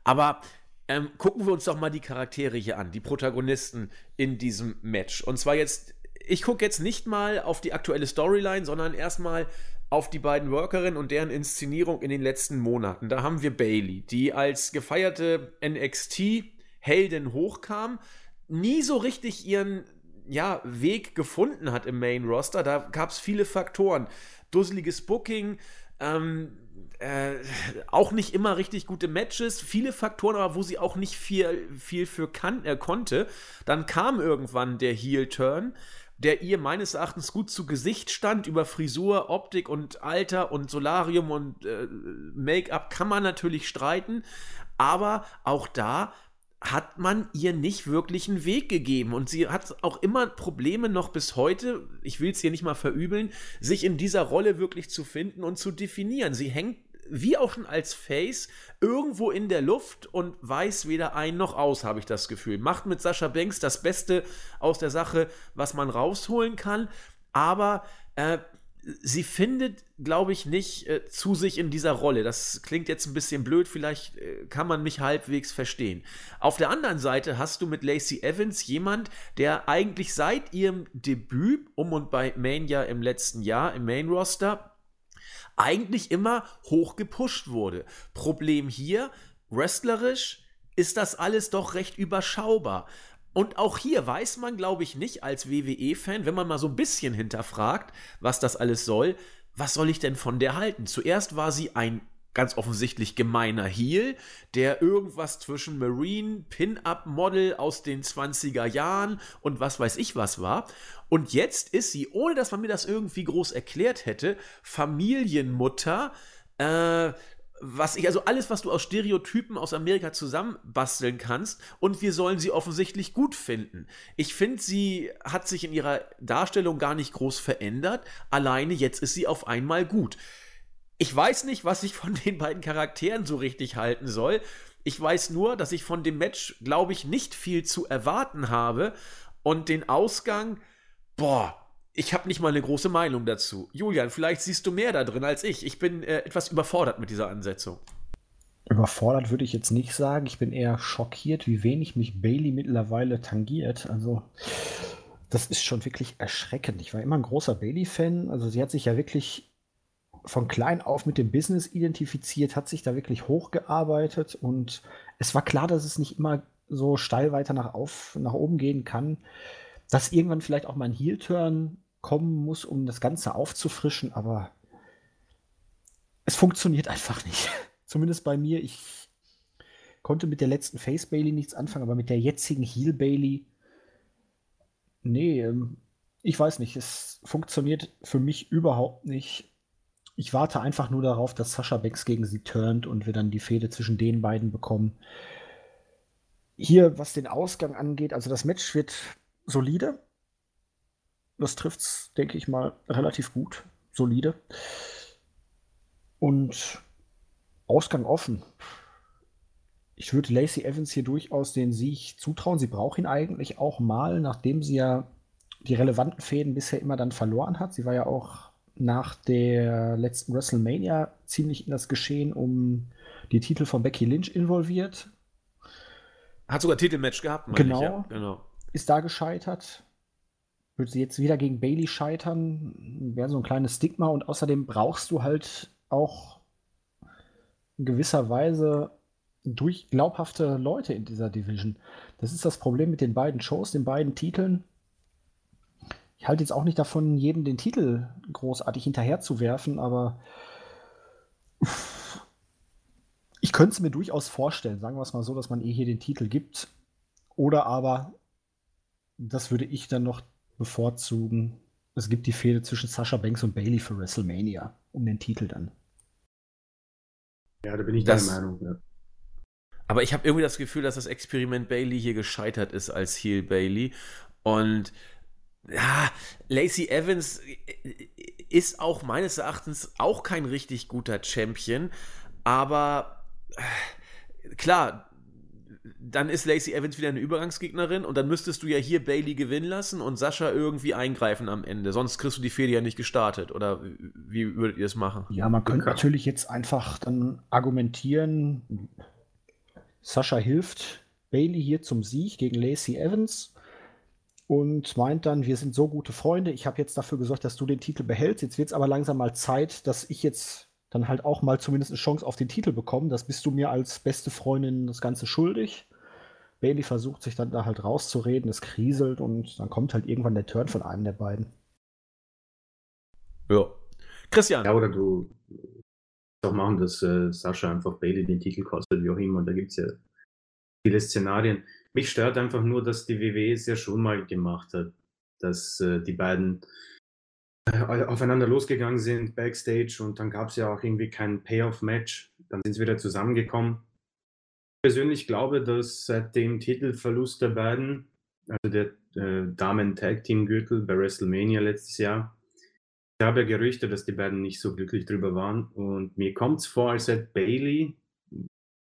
S1: Aber ähm, gucken wir uns doch mal die Charaktere hier an, die Protagonisten in diesem Match. Und zwar jetzt, ich gucke jetzt nicht mal auf die aktuelle Storyline, sondern erstmal auf die beiden Workerinnen und deren Inszenierung in den letzten Monaten. Da haben wir Bailey, die als gefeierte NXT-Heldin hochkam, nie so richtig ihren ja, Weg gefunden hat im Main Roster. Da gab es viele Faktoren. Dusseliges Booking, ähm, äh, auch nicht immer richtig gute Matches, viele Faktoren, aber wo sie auch nicht viel, viel für kann, äh, konnte. Dann kam irgendwann der Heel-Turn der ihr meines Erachtens gut zu Gesicht stand. Über Frisur, Optik und Alter und Solarium und äh, Make-up kann man natürlich streiten, aber auch da hat man ihr nicht wirklich einen Weg gegeben. Und sie hat auch immer Probleme noch bis heute, ich will es hier nicht mal verübeln, sich in dieser Rolle wirklich zu finden und zu definieren. Sie hängt wie auch schon als Face irgendwo in der Luft und weiß weder ein noch aus, habe ich das Gefühl. Macht mit Sascha Banks das Beste aus der Sache, was man rausholen kann, aber äh, sie findet, glaube ich, nicht äh, zu sich in dieser Rolle. Das klingt jetzt ein bisschen blöd, vielleicht äh, kann man mich halbwegs verstehen. Auf der anderen Seite hast du mit Lacey Evans jemand, der eigentlich seit ihrem Debüt um und bei Mania im letzten Jahr im Main Roster eigentlich immer hoch gepusht wurde. Problem hier, wrestlerisch ist das alles doch recht überschaubar. Und auch hier weiß man, glaube ich, nicht als WWE-Fan, wenn man mal so ein bisschen hinterfragt, was das alles soll, was soll ich denn von der halten? Zuerst war sie ein ganz offensichtlich gemeiner Heel, der irgendwas zwischen Marine, Pin-Up-Model aus den 20er Jahren und was weiß ich was war. Und jetzt ist sie, ohne dass man mir das irgendwie groß erklärt hätte, Familienmutter, äh, was ich, also alles, was du aus Stereotypen aus Amerika zusammenbasteln kannst, und wir sollen sie offensichtlich gut finden. Ich finde, sie hat sich in ihrer Darstellung gar nicht groß verändert. Alleine jetzt ist sie auf einmal gut. Ich weiß nicht, was ich von den beiden Charakteren so richtig halten soll. Ich weiß nur, dass ich von dem Match, glaube ich, nicht viel zu erwarten habe. Und den Ausgang, boah, ich habe nicht mal eine große Meinung dazu. Julian, vielleicht siehst du mehr da drin als ich. Ich bin äh, etwas überfordert mit dieser Ansetzung.
S2: Überfordert würde ich jetzt nicht sagen. Ich bin eher schockiert, wie wenig mich Bailey mittlerweile tangiert. Also, das ist schon wirklich erschreckend. Ich war immer ein großer Bailey-Fan. Also, sie hat sich ja wirklich von klein auf mit dem Business identifiziert, hat sich da wirklich hochgearbeitet und es war klar, dass es nicht immer so steil weiter nach, auf, nach oben gehen kann dass irgendwann vielleicht auch mal ein Heel-Turn kommen muss, um das Ganze aufzufrischen, aber es funktioniert einfach nicht. Zumindest bei mir. Ich konnte mit der letzten Face Bailey nichts anfangen, aber mit der jetzigen Heel Bailey, nee, ähm, ich weiß nicht, es funktioniert für mich überhaupt nicht. Ich warte einfach nur darauf, dass Sascha Banks gegen sie turnt und wir dann die Fehde zwischen den beiden bekommen. Hier, was den Ausgang angeht, also das Match wird solide. Das trifft es, denke ich mal, relativ gut. Solide. Und Ausgang offen. Ich würde Lacey Evans hier durchaus den Sieg zutrauen. Sie braucht ihn eigentlich auch mal, nachdem sie ja die relevanten Fäden bisher immer dann verloren hat. Sie war ja auch nach der letzten WrestleMania ziemlich in das Geschehen um die Titel von Becky Lynch involviert.
S1: Hat sogar Titelmatch gehabt,
S2: genau. Ich, ja. genau ist da gescheitert. Würde sie jetzt wieder gegen Bailey scheitern, wäre so ein kleines Stigma und außerdem brauchst du halt auch in gewisser Weise durch glaubhafte Leute in dieser Division. Das ist das Problem mit den beiden Shows, den beiden Titeln. Ich halte jetzt auch nicht davon, jedem den Titel großartig hinterherzuwerfen, aber ich könnte es mir durchaus vorstellen, sagen wir es mal so, dass man ihr hier den Titel gibt. Oder aber das würde ich dann noch bevorzugen. Es gibt die Fehde zwischen Sasha Banks und Bailey für WrestleMania um den Titel dann.
S3: Ja, da bin ich das, der Meinung. Ja.
S1: Aber ich habe irgendwie das Gefühl, dass das Experiment Bailey hier gescheitert ist als Heel Bailey. Und ja, Lacey Evans ist auch meines Erachtens auch kein richtig guter Champion. Aber äh, klar, dann ist Lacey Evans wieder eine Übergangsgegnerin und dann müsstest du ja hier Bailey gewinnen lassen und Sascha irgendwie eingreifen am Ende. Sonst kriegst du die Fehde ja nicht gestartet. Oder wie würdet ihr es machen?
S2: Ja, man könnte okay. natürlich jetzt einfach dann argumentieren, Sascha hilft Bailey hier zum Sieg gegen Lacey Evans und meint dann, wir sind so gute Freunde, ich habe jetzt dafür gesorgt, dass du den Titel behältst. Jetzt wird es aber langsam mal Zeit, dass ich jetzt dann halt auch mal zumindest eine Chance auf den Titel bekommen. Das bist du mir als beste Freundin das Ganze schuldig. Bailey versucht sich dann da halt rauszureden, es kriselt und dann kommt halt irgendwann der Turn von einem der beiden.
S1: Ja. Christian.
S3: Ja, oder du doch machen, dass äh, Sascha einfach Bailey den Titel kostet, wie auch immer. Da gibt es ja viele Szenarien. Mich stört einfach nur, dass die WWE es ja schon mal gemacht hat, dass äh, die beiden äh, aufeinander losgegangen sind, Backstage, und dann gab es ja auch irgendwie kein Payoff-Match. Dann sind sie wieder zusammengekommen. Ich persönlich glaube, dass seit dem Titelverlust der beiden, also der äh, Damen-Tag-Team-Gürtel bei WrestleMania letztes Jahr, ich habe ja Gerüchte, dass die beiden nicht so glücklich drüber waren. Und mir kommt es vor, als hätte Bailey,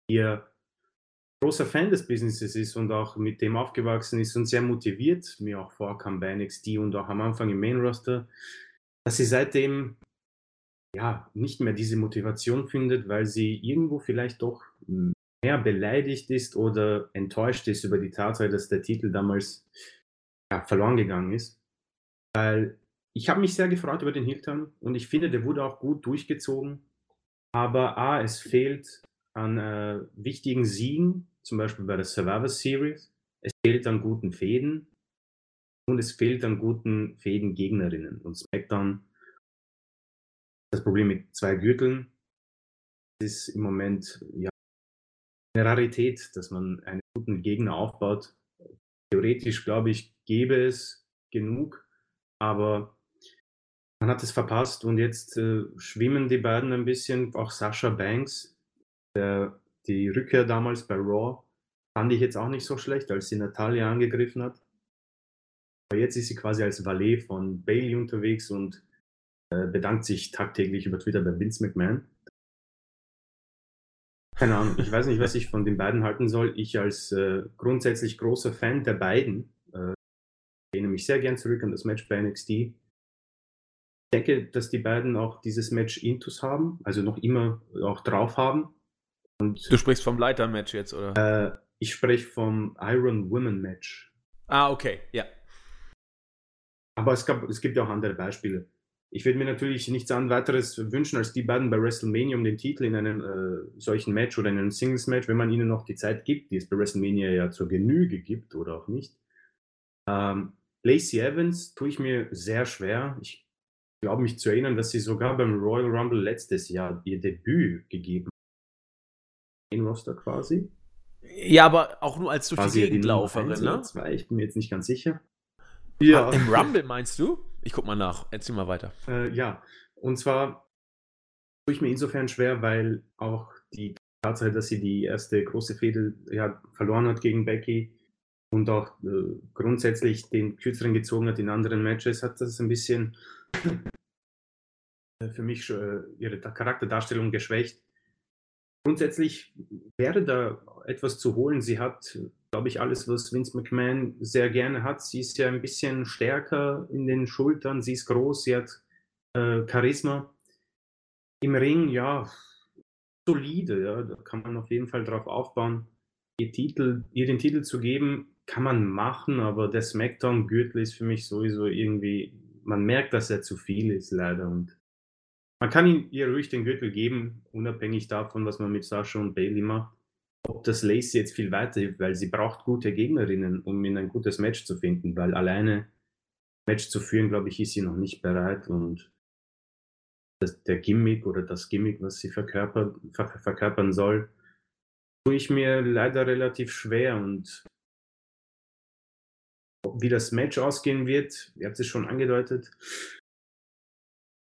S3: ihr großer Fan des Businesses ist und auch mit dem aufgewachsen ist und sehr motiviert, mir auch vorkam bei NXT und auch am Anfang im Main Roster, dass sie seitdem ja nicht mehr diese Motivation findet, weil sie irgendwo vielleicht doch mehr beleidigt ist oder enttäuscht ist über die Tatsache, dass der Titel damals ja, verloren gegangen ist. Weil ich habe mich sehr gefreut über den Hilton und ich finde, der wurde auch gut durchgezogen. Aber A, es fehlt an äh, wichtigen Siegen, zum Beispiel bei der Survivor Series. Es fehlt an guten Fäden und es fehlt an guten Fäden-Gegnerinnen. Und SmackDown, das Problem mit zwei Gürteln, ist im Moment ja, eine Rarität, dass man einen guten Gegner aufbaut. Theoretisch, glaube ich, gäbe es genug, aber man hat es verpasst und jetzt äh, schwimmen die beiden ein bisschen. Auch Sascha Banks, der, die Rückkehr damals bei Raw, fand ich jetzt auch nicht so schlecht, als sie Natalia angegriffen hat. Aber jetzt ist sie quasi als Valet von Bailey unterwegs und äh, bedankt sich tagtäglich über Twitter bei Vince McMahon. Keine Ahnung, ich weiß nicht, was ich von den beiden halten soll. Ich als äh, grundsätzlich großer Fan der beiden äh, lehne mich sehr gern zurück an das Match bei NXT denke, dass die beiden auch dieses Match Intus haben, also noch immer auch drauf haben.
S1: Und, du sprichst vom Leiter-Match jetzt, oder?
S3: Äh, ich spreche vom Iron Women Match.
S1: Ah, okay, ja.
S3: Aber es, gab, es gibt auch andere Beispiele. Ich würde mir natürlich nichts weiteres wünschen, als die beiden bei WrestleMania um den Titel in einem äh, solchen Match oder in einem Singles-Match, wenn man ihnen noch die Zeit gibt, die es bei WrestleMania ja zur Genüge gibt oder auch nicht. Ähm, Lacey Evans tue ich mir sehr schwer. Ich glaube mich zu erinnern, dass sie sogar beim Royal Rumble letztes Jahr ihr Debüt gegeben in Roster quasi.
S1: Ja, aber auch nur als durch quasi die Gegend ne?
S3: Zwei, ich bin mir jetzt nicht ganz sicher.
S1: Ja. Im Rumble meinst du? Ich guck mal nach. Erzähl mal weiter.
S3: Äh, ja, und zwar tue ich mir insofern schwer, weil auch die Tatsache, dass sie die erste große Fehde ja, verloren hat gegen Becky und auch äh, grundsätzlich den kürzeren gezogen hat in anderen Matches, hat das ein bisschen für mich äh, ihre Charakterdarstellung geschwächt. Grundsätzlich wäre da etwas zu holen. Sie hat, glaube ich, alles, was Vince McMahon sehr gerne hat. Sie ist ja ein bisschen stärker in den Schultern, sie ist groß, sie hat äh, Charisma. Im Ring, ja, solide, ja, da kann man auf jeden Fall drauf aufbauen. Ihr, Titel, ihr den Titel zu geben, kann man machen, aber der SmackDown-Gürtel ist für mich sowieso irgendwie man merkt, dass er zu viel ist, leider. Und man kann ihm ihr ruhig den Gürtel geben, unabhängig davon, was man mit Sascha und Bailey macht. Ob das Lacey jetzt viel weiter hilft, weil sie braucht gute Gegnerinnen, um in ein gutes Match zu finden, weil alleine Match zu führen, glaube ich, ist sie noch nicht bereit und das, der Gimmick oder das Gimmick, was sie verkörpert, ver, verkörpern soll, tue ich mir leider relativ schwer und wie das Match ausgehen wird, ihr habt es schon angedeutet.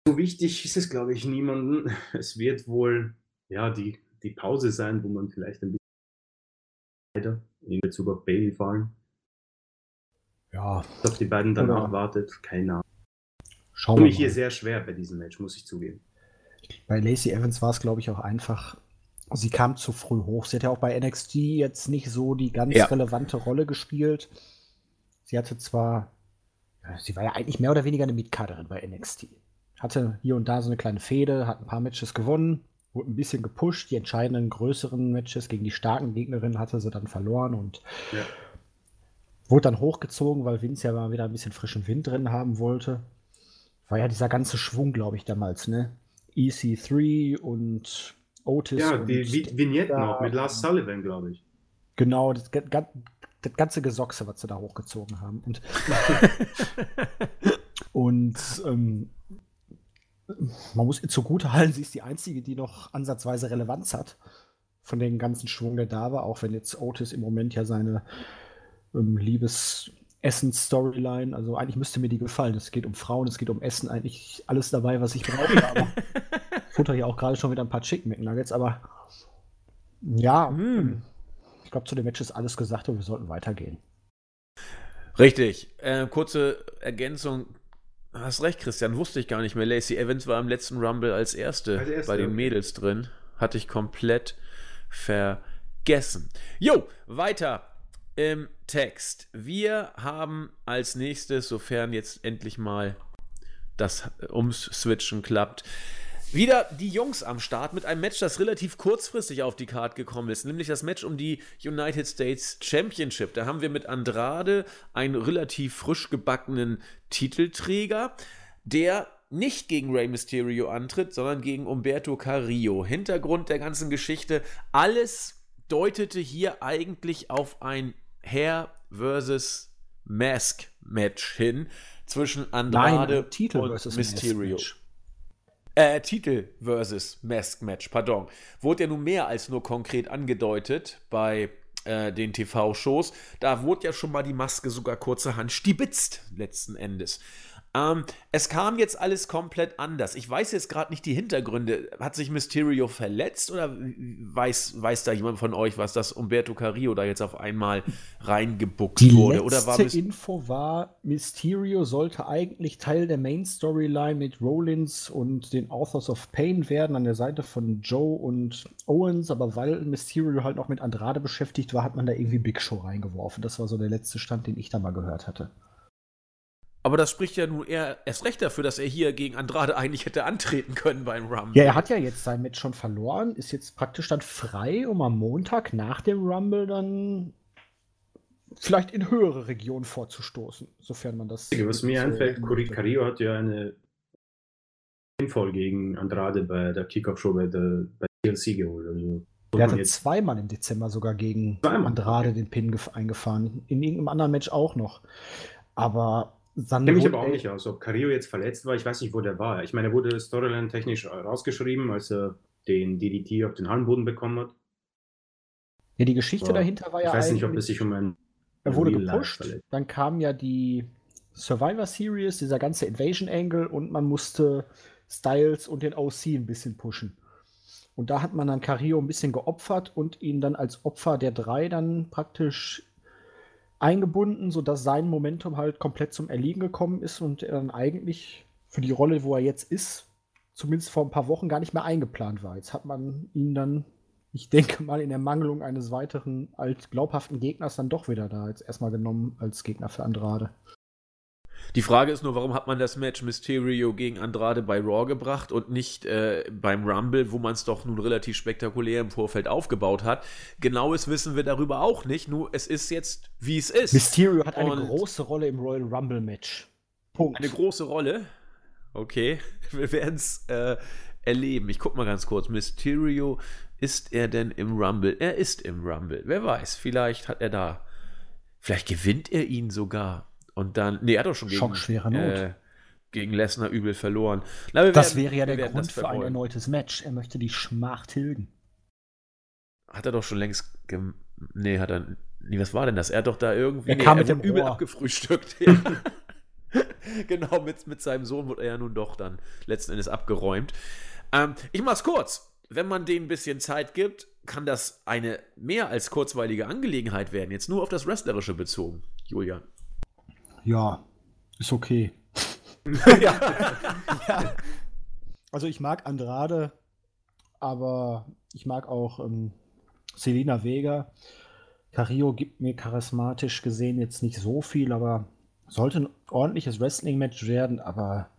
S3: So wichtig ist es, glaube ich, niemanden. Es wird wohl ja, die, die Pause sein, wo man vielleicht ein bisschen weiter in Bezug auf Bailey fallen. Ja. Auf die beiden danach oder wartet, keine Ahnung. Schauen wir mich hier sehr schwer bei diesem Match, muss ich zugeben.
S2: Bei Lacey Evans war es, glaube ich, auch einfach. Sie kam zu früh hoch. Sie hat ja auch bei NXT jetzt nicht so die ganz ja. relevante Rolle gespielt. Sie hatte zwar, sie war ja eigentlich mehr oder weniger eine Mietkaderin bei NXT. Hatte hier und da so eine kleine Fehde, hat ein paar Matches gewonnen, wurde ein bisschen gepusht. Die entscheidenden größeren Matches gegen die starken Gegnerinnen hatte sie dann verloren und ja. wurde dann hochgezogen, weil Vince ja mal wieder ein bisschen frischen Wind drin haben wollte. War ja dieser ganze Schwung, glaube ich, damals, ne? EC3 und Otis.
S3: Ja,
S2: und
S3: die Vignetten auch mit Lars Sullivan, glaube ich.
S2: Genau, das das ganze Gesochse, was sie da hochgezogen haben. Und, und ähm, man muss ihr zugute halten, sie ist die einzige, die noch ansatzweise Relevanz hat von dem ganzen Schwung, der da war, auch wenn jetzt Otis im Moment ja seine ähm, Liebes-Essen-Storyline, also eigentlich müsste mir die gefallen. Es geht um Frauen, es geht um Essen, eigentlich alles dabei, was ich brauche. aber futter ja auch gerade schon wieder ein paar Chicken McNuggets, aber ja, mm glaube, zu dem Match ist alles gesagt und wir sollten weitergehen.
S1: Richtig. Äh, kurze Ergänzung. Hast recht, Christian. Wusste ich gar nicht mehr. Lacey Evans war im letzten Rumble als erste, als erste bei den Mädels drin. Hatte ich komplett vergessen. Jo, weiter im Text. Wir haben als nächstes, sofern jetzt endlich mal das Umswitchen klappt. Wieder die Jungs am Start mit einem Match, das relativ kurzfristig auf die Karte gekommen ist, nämlich das Match um die United States Championship. Da haben wir mit Andrade einen relativ frisch gebackenen Titelträger, der nicht gegen Rey Mysterio antritt, sondern gegen Umberto Carrillo. Hintergrund der ganzen Geschichte, alles deutete hier eigentlich auf ein Hair versus Mask Match hin zwischen Andrade
S2: Nein,
S1: und Mysterio.
S2: Mask Match.
S1: Äh, Titel versus Mask Match, pardon. Wurde ja nun mehr als nur konkret angedeutet bei äh, den TV-Shows. Da wurde ja schon mal die Maske sogar kurzerhand stibitzt, letzten Endes. Ähm, es kam jetzt alles komplett anders. Ich weiß jetzt gerade nicht die Hintergründe. Hat sich Mysterio verletzt oder weiß, weiß da jemand von euch, was das Umberto Carrillo da jetzt auf einmal reingebuckt
S2: Die
S1: wurde?
S2: letzte
S1: Oder war
S2: Info war, Mysterio sollte eigentlich Teil der Main Storyline mit Rollins und den Authors of Pain werden an der Seite von Joe und Owens, aber weil Mysterio halt noch mit Andrade beschäftigt war, hat man da irgendwie Big Show reingeworfen. Das war so der letzte Stand, den ich da mal gehört hatte.
S1: Aber das spricht ja nun eher erst recht dafür, dass er hier gegen Andrade eigentlich hätte antreten können beim Rumble.
S2: Ja, er hat ja jetzt sein Match schon verloren, ist jetzt praktisch dann frei, um am Montag nach dem Rumble dann vielleicht in höhere Regionen vorzustoßen, sofern man das.
S3: Was mir
S2: so
S3: einfällt,
S2: möchte.
S3: Carrillo hat ja eine Pinfall gegen Andrade bei der Kickoff-Show bei, der- bei TLC geholt. Also,
S2: Der hatte
S3: jetzt,
S2: zweimal im Dezember sogar gegen
S3: Zweimal,
S2: Andrade den Pin gef- eingefahren. In irgendeinem anderen Match auch noch. Aber
S3: ich kenne mich aber auch nicht aus, ob Carrillo jetzt verletzt war. Ich weiß nicht, wo der war. Ich meine, er wurde Storyline-technisch rausgeschrieben, als er den DDT auf den Hallenboden bekommen hat.
S2: Ja, die Geschichte
S3: Aber
S2: dahinter war ja
S3: ich weiß nicht, ob es sich um ein
S2: Er wurde gepusht, dann kam ja die Survivor Series, dieser ganze Invasion Angle und man musste Styles und den OC ein bisschen pushen. Und da hat man dann Carrillo ein bisschen geopfert und ihn dann als Opfer der drei dann praktisch eingebunden, sodass sein Momentum halt komplett zum Erliegen gekommen ist und er dann eigentlich für die Rolle, wo er jetzt ist, zumindest vor ein paar Wochen gar nicht mehr eingeplant war. Jetzt hat man ihn dann, ich denke mal, in der Mangelung eines weiteren als glaubhaften Gegners dann doch wieder da jetzt erstmal genommen als Gegner für Andrade.
S1: Die Frage ist nur, warum hat man das Match Mysterio gegen Andrade bei Raw gebracht und nicht äh, beim Rumble, wo man es doch nun relativ spektakulär im Vorfeld aufgebaut hat. Genaues wissen wir darüber auch nicht, nur es ist jetzt, wie es ist.
S2: Mysterio hat eine
S1: Und-
S2: große Rolle im Royal Rumble Match. Punkt.
S1: Eine große Rolle. Okay, wir werden es äh, erleben. Ich guck mal ganz kurz. Mysterio, ist er denn im Rumble? Er ist im Rumble. Wer weiß, vielleicht hat er da. Vielleicht gewinnt er ihn sogar. Und dann. Nee, er hat doch schon gegen,
S2: Not.
S1: Äh, gegen Lesnar übel verloren. Na,
S2: das
S1: werden-
S2: wäre ja der Grund für ein erneutes Match. Er möchte die Schmach tilgen.
S1: Hat er doch schon längst. Gem nee, hat er. Nee, was war denn das? Er hat doch da irgendwie.
S2: Er
S1: nee,
S2: kam
S1: er
S2: mit dem
S1: übel
S2: Rohr.
S1: abgefrühstückt. Ja. genau, mit, mit seinem Sohn wurde er ja nun doch dann letzten Endes abgeräumt. Ähm, ich mach's kurz. Wenn man denen ein bisschen Zeit gibt, kann das eine mehr als kurzweilige Angelegenheit werden. Jetzt nur auf das Wrestlerische bezogen, Julian.
S2: Ja, ist okay.
S1: ja.
S2: ja. Also ich mag Andrade, aber ich mag auch ähm, Selina Vega. Carrillo gibt mir charismatisch gesehen jetzt nicht so viel, aber sollte ein ordentliches Wrestling-Match werden, aber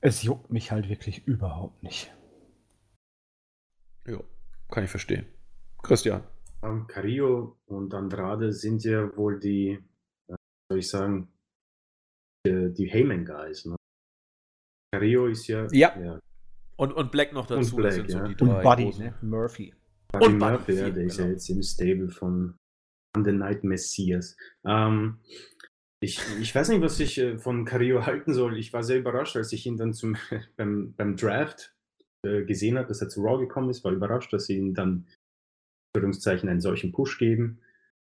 S2: es juckt mich halt wirklich überhaupt nicht.
S1: ja, kann ich verstehen. Christian.
S3: Ähm, Carrillo und Andrade sind ja wohl die, soll ich sagen, die, die Heyman Guys. Ne? Carrillo ist ja,
S1: Ja. Und, und Black noch dazu.
S3: Und Black,
S1: sind so
S3: ja.
S1: die drei.
S2: Und Buddy,
S1: großen.
S2: ne? Murphy.
S3: Buddy
S1: Und Buddy,
S3: Murphy, ja, der ist ja
S1: genau.
S3: jetzt im Stable von The Night Messias. Ähm, ich, ich weiß nicht, was ich äh, von Carrillo halten soll. Ich war sehr überrascht, als ich ihn dann zum, beim, beim Draft äh, gesehen habe, dass er zu Raw gekommen ist. War überrascht, dass sie ihm dann Anführungszeichen einen solchen Push geben.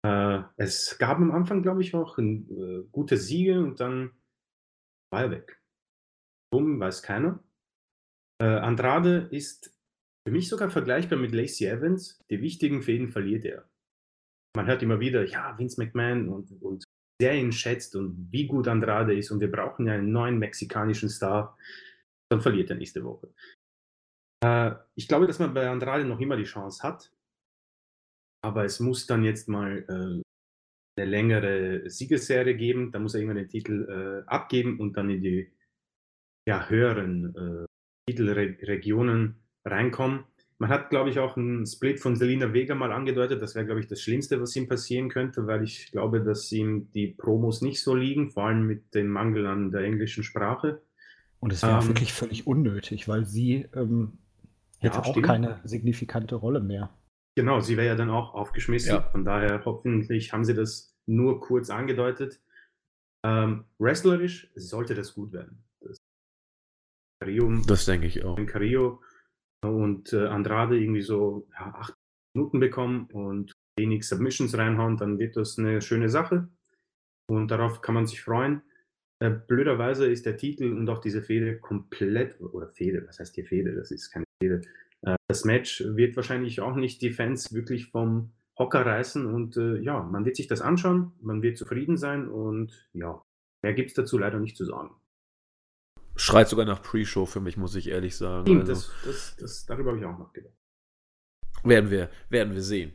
S3: Äh, es gab am Anfang, glaube ich, auch ein, äh, gute Siege und dann war er weg. Warum, weiß keiner. Äh, Andrade ist für mich sogar vergleichbar mit Lacey Evans. Die wichtigen Fäden verliert er. Man hört immer wieder, ja, Vince McMahon und, und der ihn schätzt und wie gut Andrade ist und wir brauchen ja einen neuen mexikanischen Star. Dann verliert er nächste Woche. Äh, ich glaube, dass man bei Andrade noch immer die Chance hat. Aber es muss dann jetzt mal äh, eine längere Siegesserie geben. Da muss er irgendwann den Titel äh, abgeben und dann in die ja, höheren äh, Titelregionen reinkommen. Man hat, glaube ich, auch einen Split von Selina Vega mal angedeutet. Das wäre, glaube ich, das Schlimmste, was ihm passieren könnte, weil ich glaube, dass ihm die Promos nicht so liegen, vor allem mit dem Mangel an der englischen Sprache.
S2: Und es wäre ähm, wirklich völlig unnötig, weil sie ähm, hätte ja, auch stimmt. keine signifikante Rolle mehr.
S3: Genau, sie wäre ja dann auch aufgeschmissen. Ja. Von daher hoffentlich haben sie das nur kurz angedeutet. Ähm, wrestlerisch sollte das gut werden. Das,
S1: das denke ich auch.
S3: Carrillo und äh, Andrade irgendwie so ja, acht Minuten bekommen und wenig Submissions reinhauen, dann wird das eine schöne Sache. Und darauf kann man sich freuen. Äh, blöderweise ist der Titel und auch diese Fehde komplett, oder Fehde, was heißt hier Fehde? Das ist keine Fehde. Äh, das Match wird wahrscheinlich auch nicht die Fans wirklich vom Hocker reißen und äh, ja, man wird sich das anschauen, man wird zufrieden sein und ja, mehr gibt es dazu leider nicht zu sagen.
S1: Schreit sogar nach Pre-Show für mich, muss ich ehrlich sagen.
S3: Also, das, das, das, darüber habe ich auch nachgedacht.
S1: Werden wir, werden wir sehen.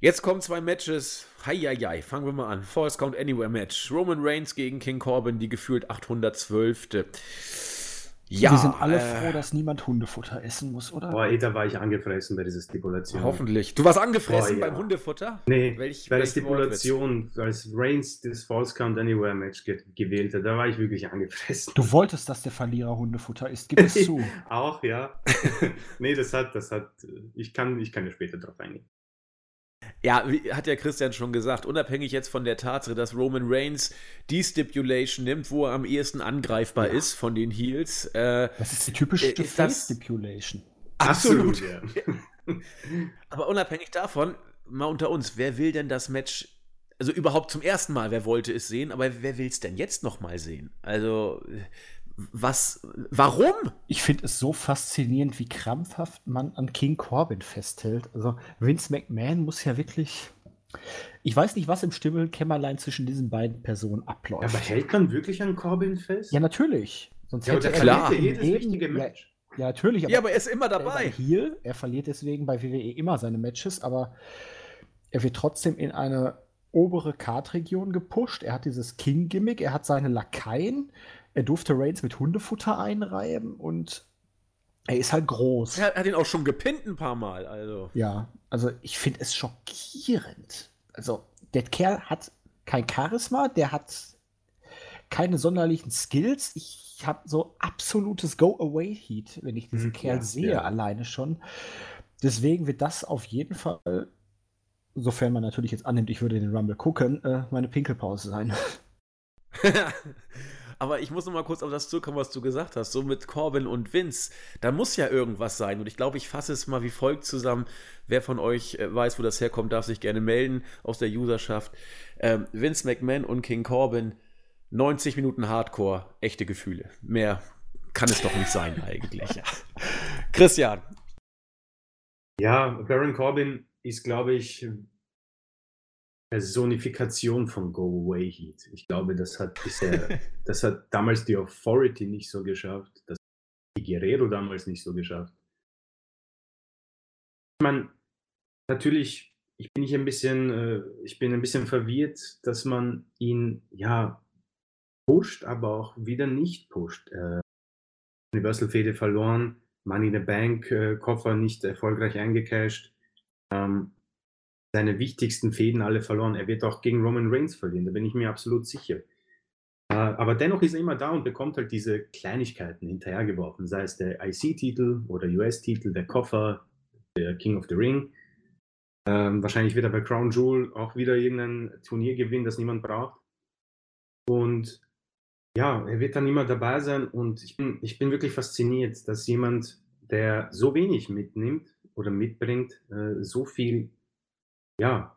S1: Jetzt kommen zwei Matches. Heieiei, fangen wir mal an. False Count Anywhere Match. Roman Reigns gegen King Corbin, die gefühlt 812.
S2: Ja, wir sind alle äh, froh, dass niemand Hundefutter essen muss, oder?
S3: Boah, ey, da war ich angefressen bei dieser Stipulation.
S1: Hoffentlich. Du warst angefressen Boah, ja. beim Hundefutter?
S3: Nee, Welch, bei der Stipulation, als Reigns das False Count Anywhere Match ge gewählt hat, da war ich wirklich angefressen.
S2: Du wolltest, dass der Verlierer Hundefutter isst, gib es zu.
S3: Auch, ja. nee, das hat, das hat, ich kann, ich kann ja später drauf eingehen.
S1: Ja, hat ja Christian schon gesagt, unabhängig jetzt von der Tatsache, dass Roman Reigns die Stipulation nimmt, wo er am ehesten angreifbar ja. ist von den Heels. Äh,
S2: das ist die typische äh, Stipulation.
S1: Absolut. absolut ja. Aber unabhängig davon, mal unter uns, wer will denn das Match, also überhaupt zum ersten Mal, wer wollte es sehen, aber wer will es denn jetzt nochmal sehen? Also was, warum?
S2: Ich finde es so faszinierend, wie krampfhaft man an King Corbin festhält. Also Vince McMahon muss ja wirklich. Ich weiß nicht, was im Stimmelkämmerlein zwischen diesen beiden Personen abläuft.
S3: Aber hält man wirklich an Corbin fest?
S2: Ja, natürlich.
S3: Sonst ja, hätte er klar. jedes Leben, wichtige
S2: Match. Ja, ja, natürlich.
S1: Aber ja, aber er ist immer dabei.
S2: Er, Heel, er verliert deswegen bei WWE immer seine Matches, aber er wird trotzdem in eine obere Kartregion gepusht. Er hat dieses King-Gimmick, er hat seine Lakaien. Er durfte Reigns mit Hundefutter einreiben und er ist halt groß.
S1: Er hat ihn auch schon gepinnt ein paar Mal, also.
S2: Ja, also ich finde es schockierend. Also, der Kerl hat kein Charisma, der hat keine sonderlichen Skills. Ich habe so absolutes Go-Away-Heat, wenn ich diesen hm, Kerl ja, sehe, ja. alleine schon. Deswegen wird das auf jeden Fall, sofern man natürlich jetzt annimmt, ich würde den Rumble gucken, äh, meine Pinkelpause sein.
S1: Aber ich muss noch mal kurz auf das zurückkommen, was du gesagt hast. So mit Corbin und Vince, da muss ja irgendwas sein. Und ich glaube, ich fasse es mal wie folgt zusammen. Wer von euch äh, weiß, wo das herkommt, darf sich gerne melden aus der Userschaft. Ähm, Vince McMahon und King Corbin, 90 Minuten Hardcore, echte Gefühle. Mehr kann es doch nicht sein eigentlich. Christian.
S3: Ja, Baron Corbin ist, glaube ich, Personifikation von Go Away Heat. Ich glaube, das hat bisher, das hat damals die Authority nicht so geschafft, das hat die Guerrero damals nicht so geschafft. Ich meine, natürlich, ich bin nicht ein bisschen, äh, ich bin ein bisschen verwirrt, dass man ihn ja pusht, aber auch wieder nicht pusht. Äh, Universal Fede verloren, Money in the Bank äh, Koffer nicht erfolgreich eingecashed. Ähm, seine wichtigsten Fäden alle verloren. Er wird auch gegen Roman Reigns verlieren, da bin ich mir absolut sicher. Äh, aber dennoch ist er immer da und bekommt halt diese Kleinigkeiten hinterhergeworfen, sei es der IC-Titel oder US-Titel, der Koffer, der King of the Ring. Ähm, wahrscheinlich wird er bei Crown Jewel auch wieder irgendein Turnier gewinnen, das niemand braucht. Und ja, er wird dann immer dabei sein und ich bin, ich bin wirklich fasziniert, dass jemand, der so wenig mitnimmt oder mitbringt, äh, so viel ja,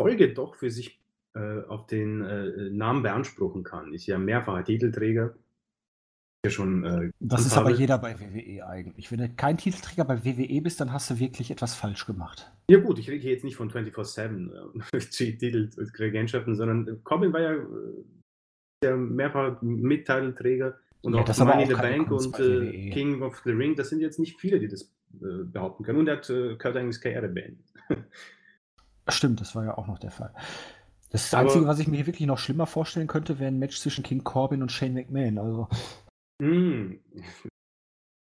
S3: Folge doch für sich äh, auf den äh, Namen beanspruchen kann. Ist ja mehrfacher Titelträger.
S2: Ja schon, äh, das ist aber jeder bei WWE eigentlich. Wenn du kein Titelträger bei WWE bist, dann hast du wirklich etwas falsch gemacht.
S3: Ja gut, ich rede jetzt nicht von 24-7 äh, Titelregentschaften, sondern Corbin war ja, äh, mehrfach Mittitelträger und ja, auch Money in the Bank und äh, King of the Ring. Das sind jetzt nicht viele, die das äh, behaupten können. Und er hat äh, Kurt Angles Karriere beendet.
S2: Stimmt, das war ja auch noch der Fall. Das Aber, Einzige, was ich mir wirklich noch schlimmer vorstellen könnte, wäre ein Match zwischen King Corbin und Shane McMahon. Also.
S3: Mm.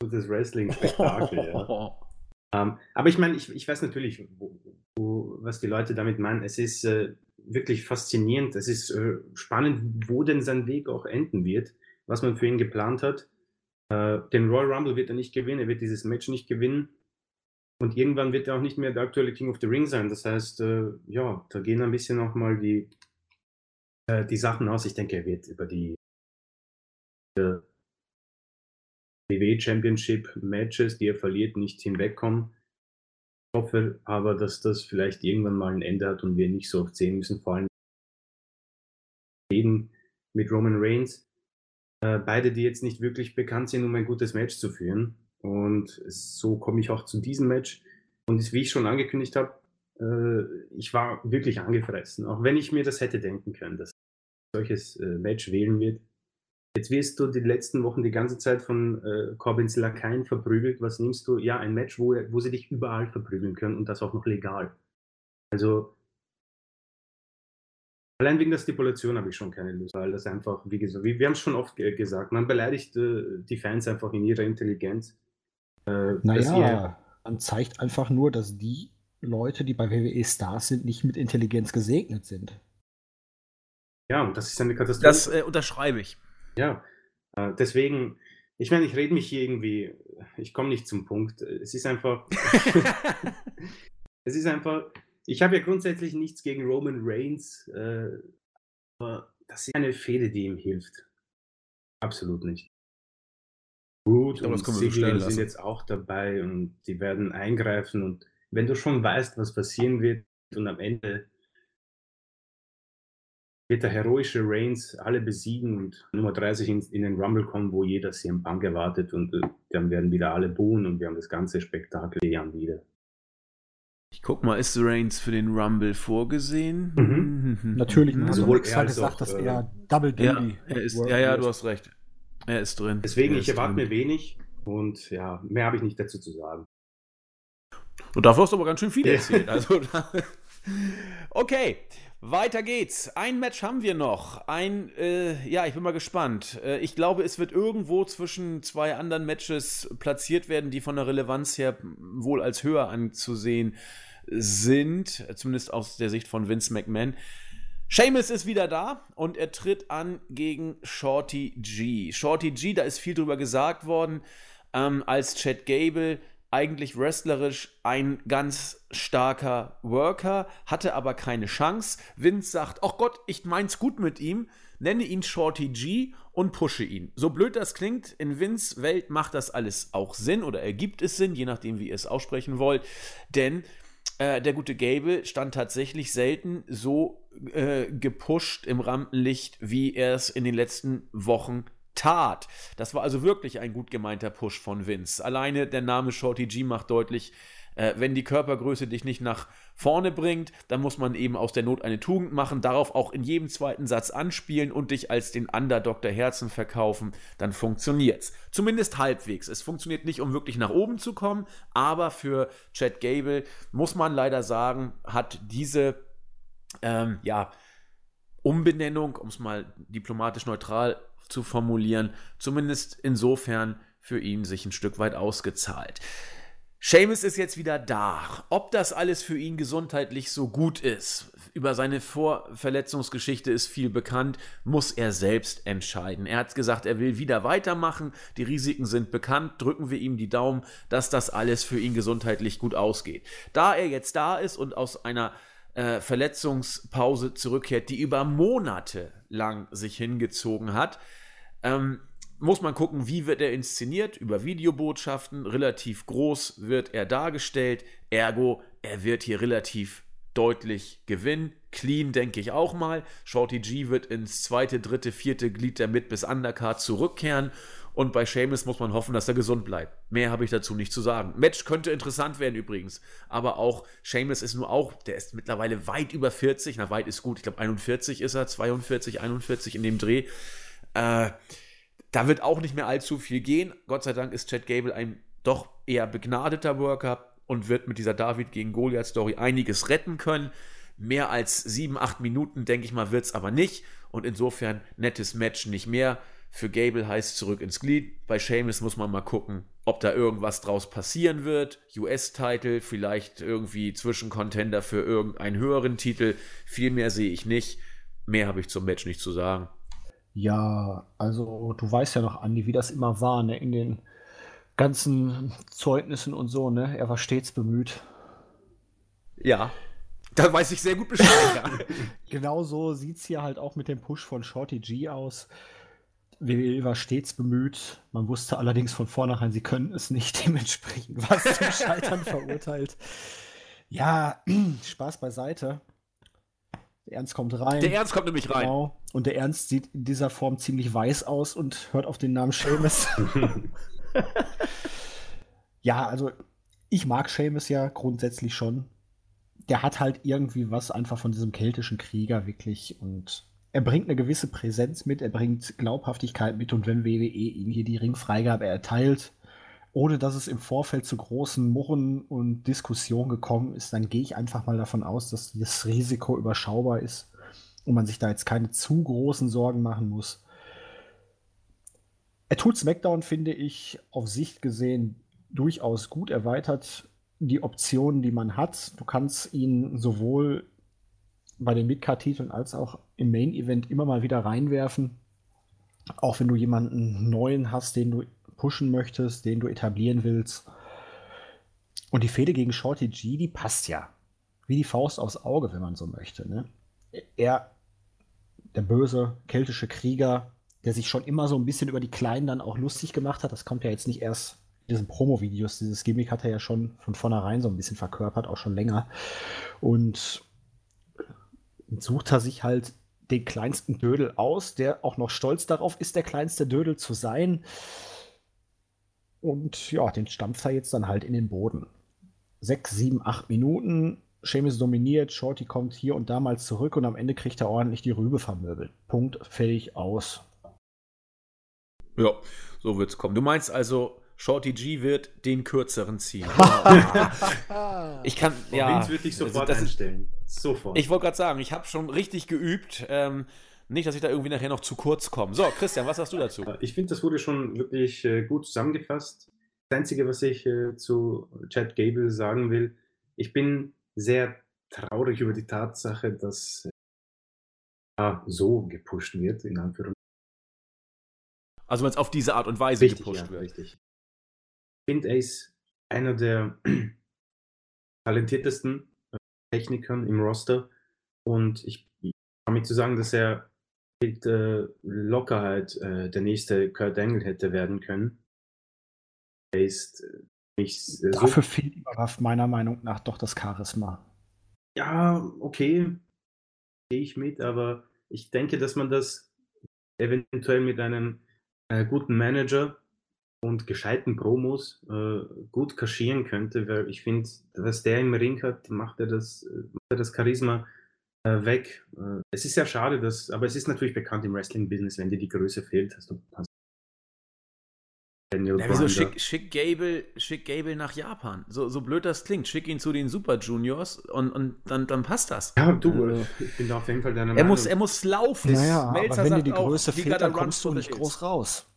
S3: Das Wrestling-Spektakel, ja. Ähm, aber ich meine, ich, ich weiß natürlich, wo, wo, was die Leute damit meinen. Es ist äh, wirklich faszinierend. Es ist äh, spannend, wo denn sein Weg auch enden wird, was man für ihn geplant hat. Äh, den Royal Rumble wird er nicht gewinnen, er wird dieses Match nicht gewinnen. Und irgendwann wird er auch nicht mehr der aktuelle King of the Ring sein. Das heißt, äh, ja, da gehen ein bisschen nochmal die, äh, die Sachen aus. Ich denke, er wird über die äh, WWE Championship Matches, die er verliert, nicht hinwegkommen. Ich hoffe aber, dass das vielleicht irgendwann mal ein Ende hat und wir nicht so oft sehen müssen, vor allem mit Roman Reigns. Äh, beide, die jetzt nicht wirklich bekannt sind, um ein gutes Match zu führen. Und so komme ich auch zu diesem Match. Und wie ich schon angekündigt habe, äh, ich war wirklich angefressen. Auch wenn ich mir das hätte denken können, dass solches äh, Match wählen wird. Jetzt wirst du die letzten Wochen die ganze Zeit von Corbins Lakaien verprügelt. Was nimmst du? Ja, ein Match, wo, wo sie dich überall verprügeln können und das auch noch legal. Also, allein wegen der Stipulation habe ich schon keine Lust, weil das einfach, wie gesagt, wie, wir haben es schon oft ge gesagt, man beleidigt äh, die Fans einfach in ihrer Intelligenz.
S2: Äh, naja, man zeigt einfach nur, dass die Leute, die bei WWE Stars sind, nicht mit Intelligenz gesegnet sind.
S3: Ja, und das ist eine Katastrophe.
S1: Das äh, unterschreibe ich.
S3: Ja, äh, deswegen, ich meine, ich rede mich hier irgendwie, ich komme nicht zum Punkt. Es ist einfach, es ist einfach, ich habe ja grundsätzlich nichts gegen Roman Reigns, äh, aber das ist eine Fehde, die ihm hilft. Absolut nicht. Gut, und Ziggler sind jetzt auch dabei und die werden eingreifen und wenn du schon weißt, was passieren wird und am Ende wird der heroische Reigns alle besiegen und Nummer 30 in, in den Rumble kommen, wo jeder CM Punk erwartet und äh, dann werden wieder alle buhen und wir haben das ganze Spektakel dann wieder.
S1: Ich guck mal, ist Reigns für den Rumble vorgesehen?
S2: Mhm. mhm. Natürlich, mhm. also Sowohl er gesagt, auch, dass äh, er Double Duty
S1: ja, er ist, ja, ja, du hast recht. Er ist drin.
S3: Deswegen,
S1: er
S3: ich erwarte mir wenig und ja, mehr habe ich nicht dazu zu sagen.
S1: Und dafür hast du aber ganz schön viel erzählt. Also, okay. Weiter geht's. Ein Match haben wir noch. Ein, äh, ja, ich bin mal gespannt. Äh, ich glaube, es wird irgendwo zwischen zwei anderen Matches platziert werden, die von der Relevanz her wohl als höher anzusehen sind. Zumindest aus der Sicht von Vince McMahon. Seamus ist wieder da und er tritt an gegen Shorty G. Shorty G, da ist viel drüber gesagt worden, ähm, als Chad Gable eigentlich wrestlerisch ein ganz starker Worker, hatte aber keine Chance. Vince sagt, ach Gott, ich mein's gut mit ihm, nenne ihn Shorty G und pushe ihn. So blöd das klingt, in Vince Welt macht das alles auch Sinn oder ergibt es Sinn, je nachdem, wie ihr es aussprechen wollt, denn äh, der gute Gable stand tatsächlich selten so äh, gepusht im Rampenlicht, wie er es in den letzten Wochen tat. Das war also wirklich ein gut gemeinter Push von Vince. Alleine der Name Shorty G macht deutlich, äh, wenn die Körpergröße dich nicht nach vorne bringt, dann muss man eben aus der Not eine Tugend machen, darauf auch in jedem zweiten Satz anspielen und dich als den Underdog der Herzen verkaufen, dann funktioniert's. Zumindest halbwegs. Es funktioniert nicht, um wirklich nach oben zu kommen, aber für Chad Gable muss man leider sagen, hat diese ähm, ja, Umbenennung, um es mal diplomatisch neutral zu formulieren, zumindest insofern für ihn sich ein Stück weit ausgezahlt. Seamus ist jetzt wieder da. Ob das alles für ihn gesundheitlich so gut ist, über seine Vorverletzungsgeschichte ist viel bekannt, muss er selbst entscheiden. Er hat gesagt, er will wieder weitermachen, die Risiken sind bekannt, drücken wir ihm die Daumen, dass das alles für ihn gesundheitlich gut ausgeht. Da er jetzt da ist und aus einer äh, Verletzungspause zurückkehrt, die über Monate lang sich hingezogen hat, ähm, muss man gucken, wie wird er inszeniert, über Videobotschaften, relativ groß wird er dargestellt, ergo, er wird hier relativ deutlich gewinnen. Clean, denke ich auch mal. Shorty G wird ins zweite, dritte, vierte Glied der Mid- bis Undercard zurückkehren. Und bei Seamus muss man hoffen, dass er gesund bleibt. Mehr habe ich dazu nicht zu sagen. Match könnte interessant werden übrigens. Aber auch Seamus ist nur auch, der ist mittlerweile weit über 40. Na, weit ist gut. Ich glaube, 41 ist er, 42, 41 in dem Dreh. Äh, da wird auch nicht mehr allzu viel gehen. Gott sei Dank ist Chad Gable ein doch eher begnadeter Worker und wird mit dieser David gegen Goliath-Story einiges retten können. Mehr als sieben, acht Minuten, denke ich mal, wird es aber nicht. Und insofern nettes Match nicht mehr. Für Gable heißt zurück ins Glied. Bei Seamus muss man mal gucken, ob da irgendwas draus passieren wird. US-Title, vielleicht irgendwie Zwischencontender für irgendeinen höheren Titel. Viel mehr sehe ich nicht. Mehr habe ich zum Match nicht zu sagen.
S2: Ja, also du weißt ja noch, Andi, wie das immer war, ne? In den ganzen Zeugnissen und so, ne? Er war stets bemüht.
S1: Ja, da weiß ich sehr gut Bescheid. Ja.
S2: Genauso sieht es hier halt auch mit dem Push von Shorty G aus. WWE war stets bemüht. Man wusste allerdings von vornherein, sie können es nicht dementsprechend was zum Scheitern verurteilt. Ja, Spaß beiseite. Der Ernst kommt rein.
S1: Der Ernst kommt nämlich rein. Genau.
S2: Und der Ernst sieht in dieser Form ziemlich weiß aus und hört auf den Namen Seamus. ja, also ich mag Seamus ja grundsätzlich schon. Der hat halt irgendwie was einfach von diesem keltischen Krieger wirklich und er bringt eine gewisse Präsenz mit, er bringt Glaubhaftigkeit mit und wenn WWE ihm hier die Ringfreigabe erteilt, ohne dass es im Vorfeld zu großen Murren und Diskussionen gekommen ist, dann gehe ich einfach mal davon aus, dass das Risiko überschaubar ist und man sich da jetzt keine zu großen Sorgen machen muss. Er tut SmackDown, finde ich, auf Sicht gesehen durchaus gut erweitert die Optionen, die man hat. Du kannst ihn sowohl bei den Midcard-Titeln als auch im Main-Event immer mal wieder reinwerfen. Auch wenn du jemanden neuen hast, den du pushen möchtest, den du etablieren willst. Und die Fehde gegen Shorty G, die passt ja. Wie die Faust aufs Auge, wenn man so möchte. Ne? Er, der böse keltische Krieger, der sich schon immer so ein bisschen über die Kleinen dann auch lustig gemacht hat. Das kommt ja jetzt nicht erst in diesen Promo-Videos. Dieses Gimmick hat er ja schon von vornherein so ein bisschen verkörpert, auch schon länger. Und sucht er sich halt den kleinsten Dödel aus, der auch noch stolz darauf ist, der kleinste Dödel zu sein. Und ja, den stampft er jetzt dann halt in den Boden. Sechs, sieben, acht Minuten. Seamus dominiert, Shorty kommt hier und da mal zurück und am Ende kriegt er ordentlich die Rübe vermöbelt. Punkt, fertig, aus.
S1: Ja, so wird's kommen. Du meinst also, Shorty G wird den kürzeren ziehen. ich kann, ja.
S3: Vince wird dich sofort also einstellen. Sofort.
S1: Ich wollte gerade sagen, ich habe schon richtig geübt. Ähm, nicht, dass ich da irgendwie nachher noch zu kurz komme. So, Christian, was hast du dazu?
S3: Ich finde, das wurde schon wirklich äh, gut zusammengefasst. Das Einzige, was ich äh, zu Chad Gable sagen will, ich bin sehr traurig über die Tatsache, dass äh, so gepusht wird, in Anführungszeichen.
S1: Also wenn es auf diese Art und Weise
S3: richtig,
S1: gepusht
S3: ja,
S1: wird.
S3: Richtig. Ich finde, er ist einer der talentiertesten äh, Technikern im Roster und ich kann mich zu sagen, dass er mit äh, Lockerheit äh, der nächste Kurt Angle hätte werden können. Er ist äh, nicht
S2: äh, Dafür so fehlt ihm meiner Meinung nach doch das Charisma.
S3: Ja, okay, gehe ich mit, aber ich denke, dass man das eventuell mit einem äh, guten Manager und gescheiten Promos äh, gut kaschieren könnte, weil ich finde, was der im Ring hat, macht er das, äh, macht er das Charisma weg. Äh, es ist sehr schade, dass, aber es ist natürlich bekannt im Wrestling-Business, wenn dir die Größe fehlt, hast du hast
S1: Daniel ja, wieso schick, schick, Gable, schick Gable nach Japan? So, so blöd das klingt. Schick ihn zu den Super Juniors und, und dann, dann passt das.
S3: Ja, du, also, ich bin da auf jeden Fall deiner
S1: Meinung. Er muss, er muss laufen.
S2: Naja, aber wenn dir die Größe auch, fehlt, dann kommst du nicht groß raus.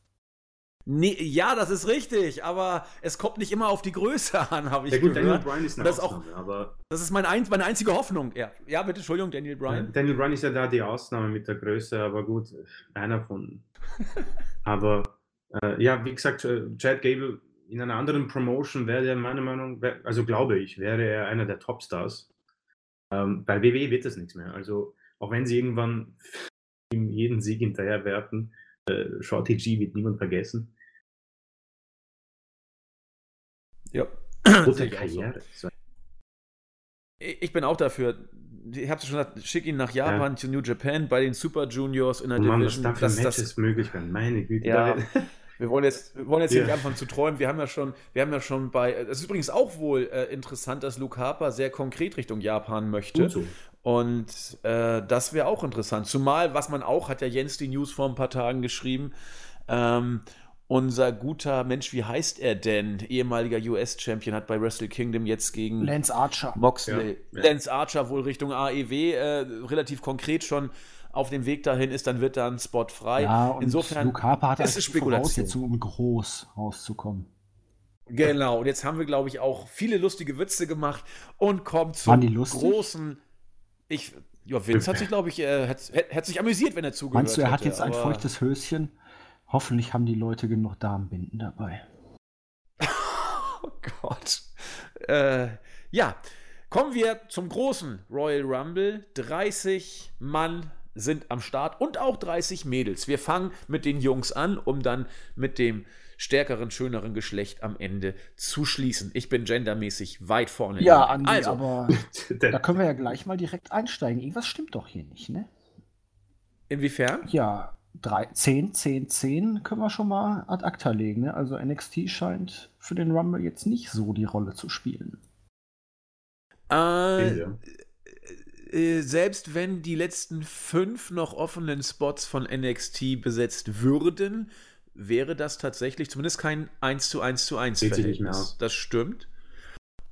S1: Nee, ja, das ist richtig, aber es kommt nicht immer auf die Größe an, habe ich
S3: ja, gut,
S1: gehört.
S3: Daniel Bryan ist eine
S1: das Ausnahme, auch, aber das ist mein ein, meine einzige Hoffnung. Ja. ja, bitte, Entschuldigung, Daniel Bryan.
S3: Daniel Bryan ist ja da die Ausnahme mit der Größe, aber gut, einer von. aber äh, ja, wie gesagt, äh, Chad Gable in einer anderen Promotion wäre er meiner Meinung nach, also glaube ich, wäre er einer der Topstars. Ähm, bei WWE wird das nichts mehr. Also auch wenn sie irgendwann ihm jeden Sieg hinterher werfen, äh, Shorty G wird niemand vergessen.
S1: Ja.
S3: Gute Karriere.
S1: So. Ich bin auch dafür. Ich habe schon gesagt, schick ihn nach Japan ja. zu New Japan bei den Super Juniors in der
S3: oh
S1: Mann,
S3: Division. Was das, Matches das, möglich werden, meine Güte.
S1: Ja. Wir wollen jetzt, wir wollen jetzt ja. nicht anfangen zu träumen. Wir haben ja schon, wir haben ja schon bei. Es ist übrigens auch wohl äh, interessant, dass Luke Harper sehr konkret Richtung Japan möchte.
S3: So.
S1: Und äh, das wäre auch interessant. Zumal, was man auch, hat ja Jens die News vor ein paar Tagen geschrieben, ähm, unser guter Mensch, wie heißt er denn? Ehemaliger US-Champion hat bei Wrestle Kingdom jetzt gegen
S2: Lance Archer.
S1: Moxley. Ja, ja. Lance Archer wohl Richtung AEW äh, relativ konkret schon auf dem Weg dahin ist, dann wird da ein Spot frei.
S2: Ja, und
S1: Insofern
S2: Luke Harper hat
S1: es
S2: als
S1: ist Spekulation.
S2: Voraussetzung, um groß rauszukommen.
S1: Genau, und jetzt haben wir, glaube ich, auch viele lustige Witze gemacht und kommen zum großen. Ich, ja, Vince hat sich, glaube ich, äh, hat, hat sich amüsiert, wenn er zugehört
S2: Meinst du, er hat
S1: hätte,
S2: jetzt ein feuchtes Höschen? Hoffentlich haben die Leute genug Darmbinden dabei.
S1: Oh Gott. Äh, ja, kommen wir zum großen Royal Rumble. 30 Mann sind am Start und auch 30 Mädels. Wir fangen mit den Jungs an, um dann mit dem stärkeren, schöneren Geschlecht am Ende zu schließen. Ich bin gendermäßig weit vorne.
S2: Ja, Andi,
S1: also,
S2: aber da können wir ja gleich mal direkt einsteigen. Irgendwas stimmt doch hier nicht, ne?
S1: inwiefern?
S2: Ja, drei, 10, 10, 10 können wir schon mal ad acta legen. Ne? Also NXT scheint für den Rumble jetzt nicht so die Rolle zu spielen.
S1: Äh,
S3: Ja.
S1: äh, selbst wenn die letzten fünf noch offenen Spots von NXT besetzt würden, wäre das tatsächlich zumindest kein 1 zu 1 zu 1
S3: Geht sich nicht mehr
S1: Verhältnis. Das stimmt.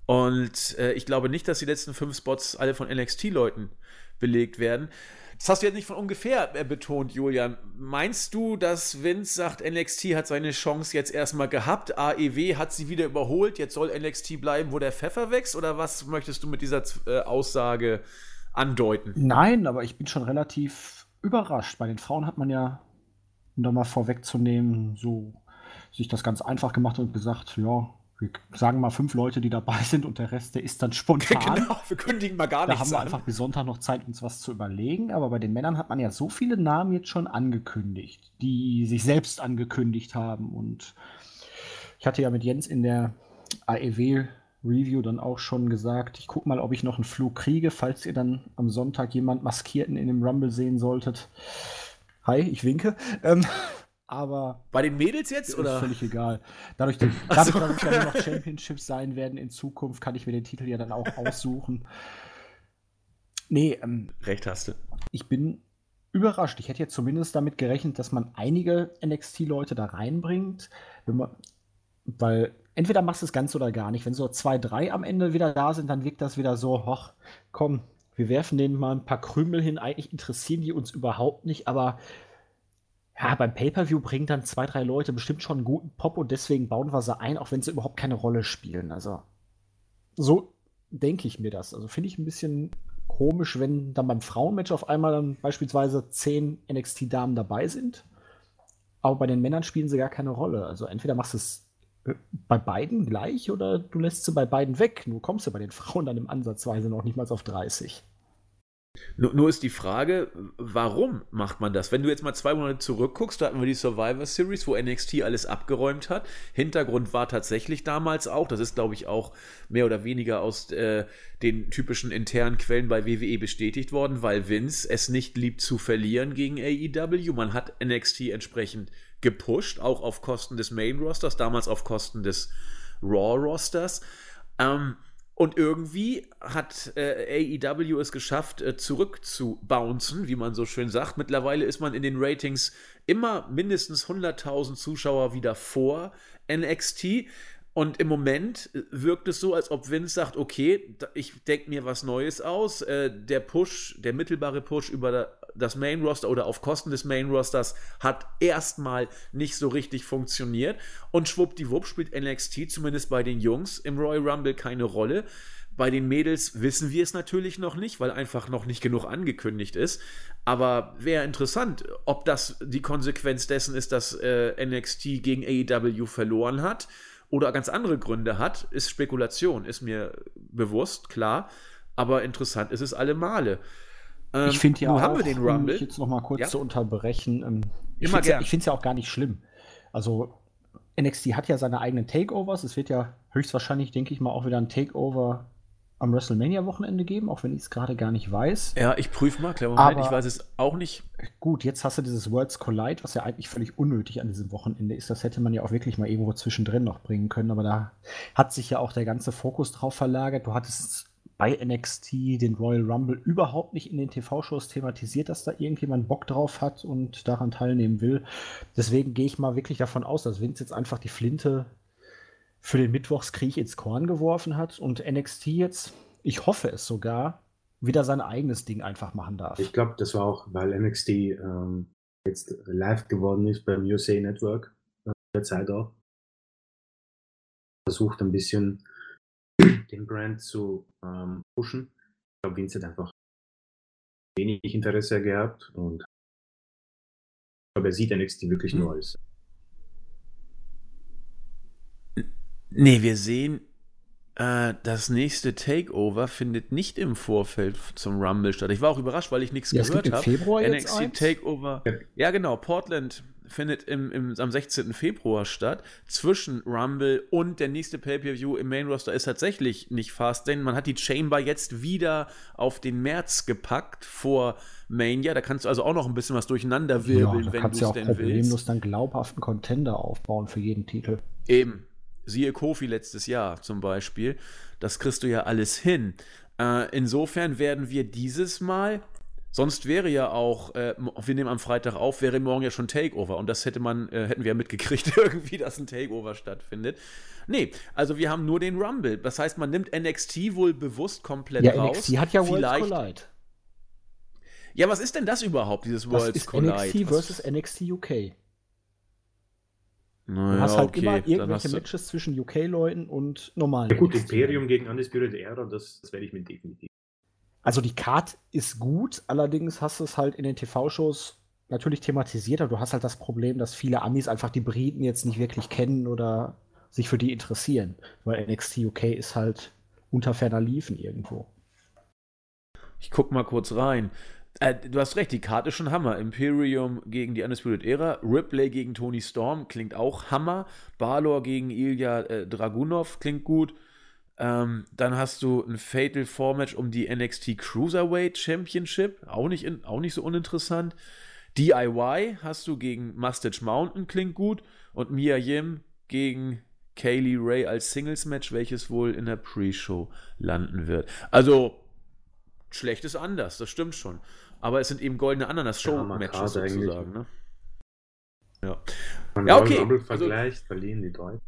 S1: Und äh, ich glaube nicht, dass die letzten fünf Spots alle von NXT-Leuten belegt werden. Das hast du jetzt nicht von ungefähr äh, betont, Julian. Meinst du, dass Vince sagt, NXT hat seine Chance jetzt erstmal gehabt, AEW hat sie wieder überholt, jetzt soll NXT bleiben, wo der Pfeffer wächst? Oder was möchtest du mit dieser äh, Aussage andeuten?
S2: Nein, aber ich bin schon relativ überrascht. Bei den Frauen hat man ja, um da mal vorwegzunehmen, so sich das ganz einfach gemacht und gesagt, ja, wir sagen mal fünf Leute, die dabei sind und der Rest, der ist dann spontan.
S1: Genau, wir kündigen mal gar
S2: Da
S1: nichts
S2: haben wir
S1: an.
S2: einfach bis Sonntag noch Zeit, uns was zu überlegen. Aber bei den Männern hat man ja so viele Namen jetzt schon angekündigt, die sich selbst angekündigt haben. Und ich hatte ja mit Jens in der AEW-Review dann auch schon gesagt, ich gucke mal, ob ich noch einen Flug kriege, falls ihr dann am Sonntag jemand Maskierten in dem Rumble sehen solltet. Hi, ich winke. Ähm, aber
S1: Bei den Mädels jetzt?
S2: ist
S1: Oder?
S2: völlig egal. Dadurch, dass, dadurch, dass es ja nur noch Championships sein werden in Zukunft, kann ich mir den Titel ja dann auch aussuchen. Nee, ähm,
S1: Recht hast du.
S2: ich bin überrascht. Ich hätte jetzt zumindest damit gerechnet, dass man einige NXT-Leute da reinbringt. Wenn man, weil entweder machst du es ganz oder gar nicht. Wenn so zwei, drei am Ende wieder da sind, dann wirkt das wieder so, hoch, komm, wir werfen denen mal ein paar Krümel hin. Eigentlich interessieren die uns überhaupt nicht, aber ja, beim Pay-Per-View bringen dann zwei, drei Leute bestimmt schon einen guten Pop und deswegen bauen wir sie ein, auch wenn sie überhaupt keine Rolle spielen. Also, so denke ich mir das. Also, finde ich ein bisschen komisch, wenn dann beim Frauenmatch auf einmal dann beispielsweise zehn NXT-Damen dabei sind, aber bei den Männern spielen sie gar keine Rolle. Also, entweder machst du es äh, bei beiden gleich oder du lässt sie bei beiden weg. Nur kommst du bei den Frauen dann im Ansatzweise noch nicht mal auf 30.
S1: Nur, nur ist die Frage, warum macht man das? Wenn du jetzt mal zwei Monate zurückguckst, da hatten wir die Survivor Series, wo NXT alles abgeräumt hat. Hintergrund war tatsächlich damals auch, das ist glaube ich auch mehr oder weniger aus äh, den typischen internen Quellen bei WWE bestätigt worden, weil Vince es nicht liebt zu verlieren gegen AEW. Man hat NXT entsprechend gepusht, auch auf Kosten des Main Rosters, damals auf Kosten des Raw Rosters. Ähm, und irgendwie hat äh, AEW es geschafft, äh, zurückzubouncen, wie man so schön sagt. Mittlerweile ist man in den Ratings immer mindestens 100.000 Zuschauer wieder vor NXT. Und im Moment äh, wirkt es so, als ob Vince sagt, okay, ich denke mir was Neues aus. Äh, der Push, der mittelbare Push über das Main Roster oder auf Kosten des Main Rosters hat erstmal nicht so richtig funktioniert. Und schwuppdiwupp spielt NXT zumindest bei den Jungs im Royal Rumble keine Rolle. Bei den Mädels wissen wir es natürlich noch nicht, weil einfach noch nicht genug angekündigt ist. Aber wäre interessant, ob das die Konsequenz dessen ist, dass äh, NXT gegen AEW verloren hat oder ganz andere Gründe hat, ist Spekulation, ist mir bewusst, klar. Aber interessant ist es alle Male. Ähm,
S2: Ich finde ja auch,
S1: haben wir den
S2: um mich jetzt noch mal kurz
S1: Ja.
S2: zu unterbrechen. Ähm, ich finde
S1: gern.
S2: ja, es ja auch gar nicht schlimm. Also NXT hat ja seine eigenen Takeovers. Es wird ja höchstwahrscheinlich, denke ich mal, auch wieder ein Takeover am WrestleMania-Wochenende geben, auch wenn ich es gerade gar nicht weiß.
S1: Ja, ich prüfe mal, klar, Moment, ich weiß es auch nicht.
S2: Gut, jetzt hast du dieses Worlds Collide, was ja eigentlich völlig unnötig an diesem Wochenende ist. Das hätte man ja auch wirklich mal irgendwo zwischendrin noch bringen können, aber da hat sich ja auch der ganze Fokus drauf verlagert. Du hattest bei NXT den Royal Rumble überhaupt nicht in den TV-Shows thematisiert, dass da irgendjemand Bock drauf hat und daran teilnehmen will. Deswegen gehe ich mal wirklich davon aus, dass Vince jetzt einfach die Flinte für den Mittwochskrieg ins Korn geworfen hat und NXT jetzt, ich hoffe es sogar, wieder sein eigenes Ding einfach machen darf.
S3: Ich glaube, das war auch, weil NXT ähm, jetzt live geworden ist beim USA Network, äh, der Zeit auch. Versucht ein bisschen den Brand zu ähm, pushen. Ich glaube, Vince hat einfach wenig Interesse gehabt und ich glaube, er sieht NXT wirklich nur als.
S1: Nee, wir sehen, äh, das nächste Takeover findet nicht im Vorfeld zum Rumble statt. Ich war auch überrascht, weil ich nichts
S2: Ja,
S1: gehört habe.
S2: Februar jetzt
S1: NXT
S2: eins?
S1: Takeover.
S3: Ja.
S1: Ja, genau. Portland findet im, im, am 16. Februar statt. Zwischen Rumble und der nächste Pay-Per-View im Main Roster ist tatsächlich nicht fast, denn man hat die Chamber jetzt wieder auf den März gepackt vor Mania. Da kannst du also auch noch ein bisschen was durcheinander
S2: Ja,
S1: wirbeln,
S2: da
S1: wenn du
S2: du
S1: es
S2: ja auch
S1: denn
S2: problemlos
S1: willst.
S2: dann glaubhaften Contender aufbauen für jeden Titel.
S1: Eben. Siehe Kofi letztes Jahr zum Beispiel. Das kriegst du ja alles hin. Äh, insofern werden wir dieses Mal, sonst wäre ja auch, äh, wir nehmen am Freitag auf, wäre morgen ja schon Takeover. Und das hätte man, äh, hätten wir ja mitgekriegt, irgendwie, dass ein Takeover stattfindet. Nee, also wir haben nur den Rumble. Das heißt, man nimmt NXT wohl bewusst komplett
S2: Ja,
S1: raus.
S2: NXT hat ja Worlds
S1: Vielleicht,
S2: Collide.
S1: Ja, was ist denn das überhaupt, dieses
S2: Das
S1: Worlds
S2: ist
S1: Collide?
S2: NXT
S1: Was-
S2: versus NXT UK. Du
S1: Naja,
S2: hast halt
S1: okay,
S2: immer irgendwelche
S1: du-
S2: Matches zwischen UK-Leuten und normalen
S3: Ja gut,
S2: NXT.
S3: Imperium gegen Undisputed Era, das, das werde ich mir definitiv.
S2: Also die Card ist gut, allerdings hast du es halt in den TV-Shows natürlich thematisiert, aber du hast halt das Problem, dass viele Amis einfach die Briten jetzt nicht wirklich kennen oder sich für die interessieren, weil NXT UK ist halt unter ferner Liefen irgendwo.
S1: Ich guck mal kurz rein. Äh, du hast recht, die Karte ist schon Hammer. Imperium gegen die Undisputed Era, Ripley gegen Tony Storm klingt auch Hammer. Balor gegen Ilya äh, Dragunov klingt gut. Ähm, dann hast du ein Fatal Four Match um die NXT Cruiserweight Championship, auch nicht, in, auch nicht so uninteressant. DIY hast du gegen Mustache Mountain, klingt gut. Und Mia Yim gegen Kaylee Ray als Singles Match, welches wohl in der Pre-Show landen wird. Also, schlecht ist anders, das stimmt schon. Aber es sind eben goldene
S3: Ja,
S1: Ananas-Show-Matches
S3: eigentlich.
S1: sozusagen. Ne? Ja.
S3: Man
S1: Ja, okay.
S3: Rumble
S1: Also-
S3: vergleicht, verlieren die Deutschen.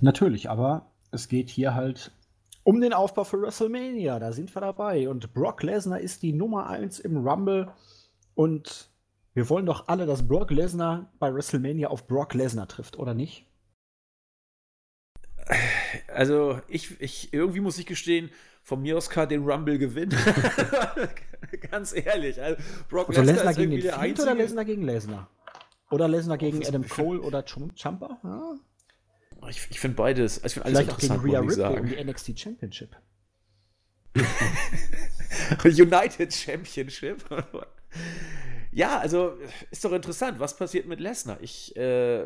S2: Natürlich, aber es geht hier halt um den Aufbau für WrestleMania. Da sind wir dabei. Und Brock Lesnar ist die Nummer 1 im Rumble. Und wir wollen doch alle, dass Brock Lesnar bei WrestleMania auf Brock Lesnar trifft, oder nicht?
S1: Also, ich, ich, irgendwie muss ich gestehen, von mir aus kann den Rumble gewinnen. Ganz ehrlich. Also, Brock
S2: Also
S1: Lesnar
S2: Lesnar
S1: ist
S2: gegen
S1: irgendwie
S2: den
S1: der
S2: Fiend oder
S1: einzige.
S2: Lesnar gegen Lesnar? Oder Lesnar gegen Adam Cole oder Chum- Champa? Ja.
S1: Ich, ich finde beides, ich finde alles
S2: Vielleicht auch gegen
S1: interessant,
S2: Rhea Ripley um die NXT Championship.
S1: United Championship. ja, also ist doch interessant, was passiert mit Lesnar? Ich äh,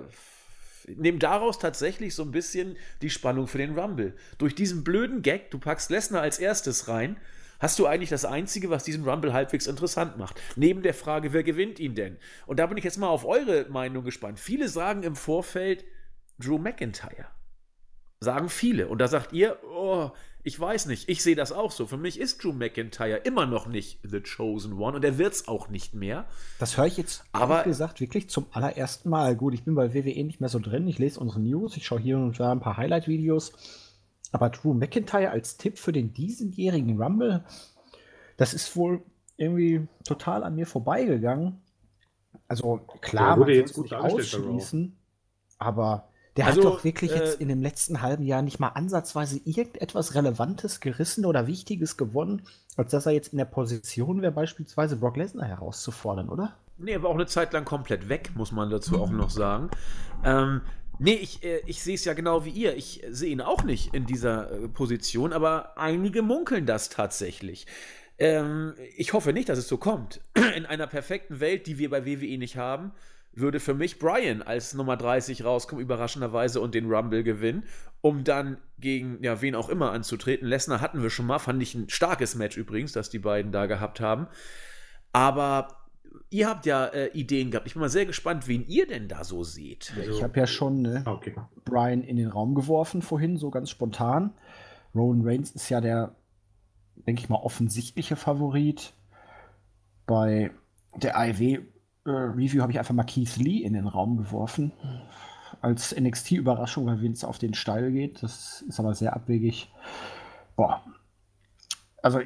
S1: nehme daraus tatsächlich so ein bisschen die Spannung für den Rumble. Durch diesen blöden Gag, du packst Lesnar als erstes rein, hast du eigentlich das Einzige, was diesen Rumble halbwegs interessant macht. Neben der Frage, wer gewinnt ihn denn? Und da bin ich jetzt mal auf eure Meinung gespannt. Viele sagen im Vorfeld Drew McIntyre. Sagen viele. Und da sagt ihr, oh, ich weiß nicht, ich sehe das auch so. Für mich ist Drew McIntyre immer noch nicht The Chosen One und er wird es auch nicht mehr.
S2: Das höre ich jetzt,
S1: Aber-
S2: gesagt, wirklich zum allerersten Mal. Gut, ich bin bei WWE nicht mehr so drin. Ich lese unsere News, ich schaue hier und da ein paar Highlight-Videos. Aber Drew McIntyre als Tipp für den diesenjährigen Rumble, das ist wohl irgendwie total an mir vorbeigegangen. Also klar,
S3: wurde
S2: man
S3: jetzt gut
S2: nicht ausschließen, aber der
S1: Also,
S2: hat doch wirklich
S1: äh,
S2: jetzt in dem letzten halben Jahr nicht mal ansatzweise irgendetwas Relevantes gerissen oder Wichtiges gewonnen, als dass er jetzt in der Position wäre, beispielsweise Brock Lesnar herauszufordern, oder?
S1: Nee, er war auch eine Zeit lang komplett weg, muss man dazu auch noch sagen. Ähm, nee, ich, äh, ich sehe es ja genau wie ihr. Ich sehe ihn auch nicht in dieser äh, Position, aber einige munkeln das tatsächlich. Ähm, ich hoffe nicht, dass es so kommt. In einer perfekten Welt, die wir bei WWE nicht haben, würde für mich Brian als Nummer 30 rauskommen, überraschenderweise, und den Rumble gewinnen, um dann gegen, ja, wen auch immer anzutreten. Lesnar hatten wir schon mal, fand ich ein starkes Match übrigens, das die beiden da gehabt haben. Aber ihr habt ja äh, Ideen gehabt. Ich bin mal sehr gespannt, wen ihr denn da so seht.
S2: Ja,
S3: Also-
S2: ich habe ja schon ne,
S3: Okay.
S2: Brian in den Raum geworfen vorhin, so ganz spontan. Rowan Reigns ist ja der, denke ich mal, offensichtliche Favorit. Bei der AEW-Review habe ich einfach mal Keith Lee in den Raum geworfen. Als NXT-Überraschung, weil Vince auf den Steil geht. Das ist aber sehr abwegig. Boah. Also,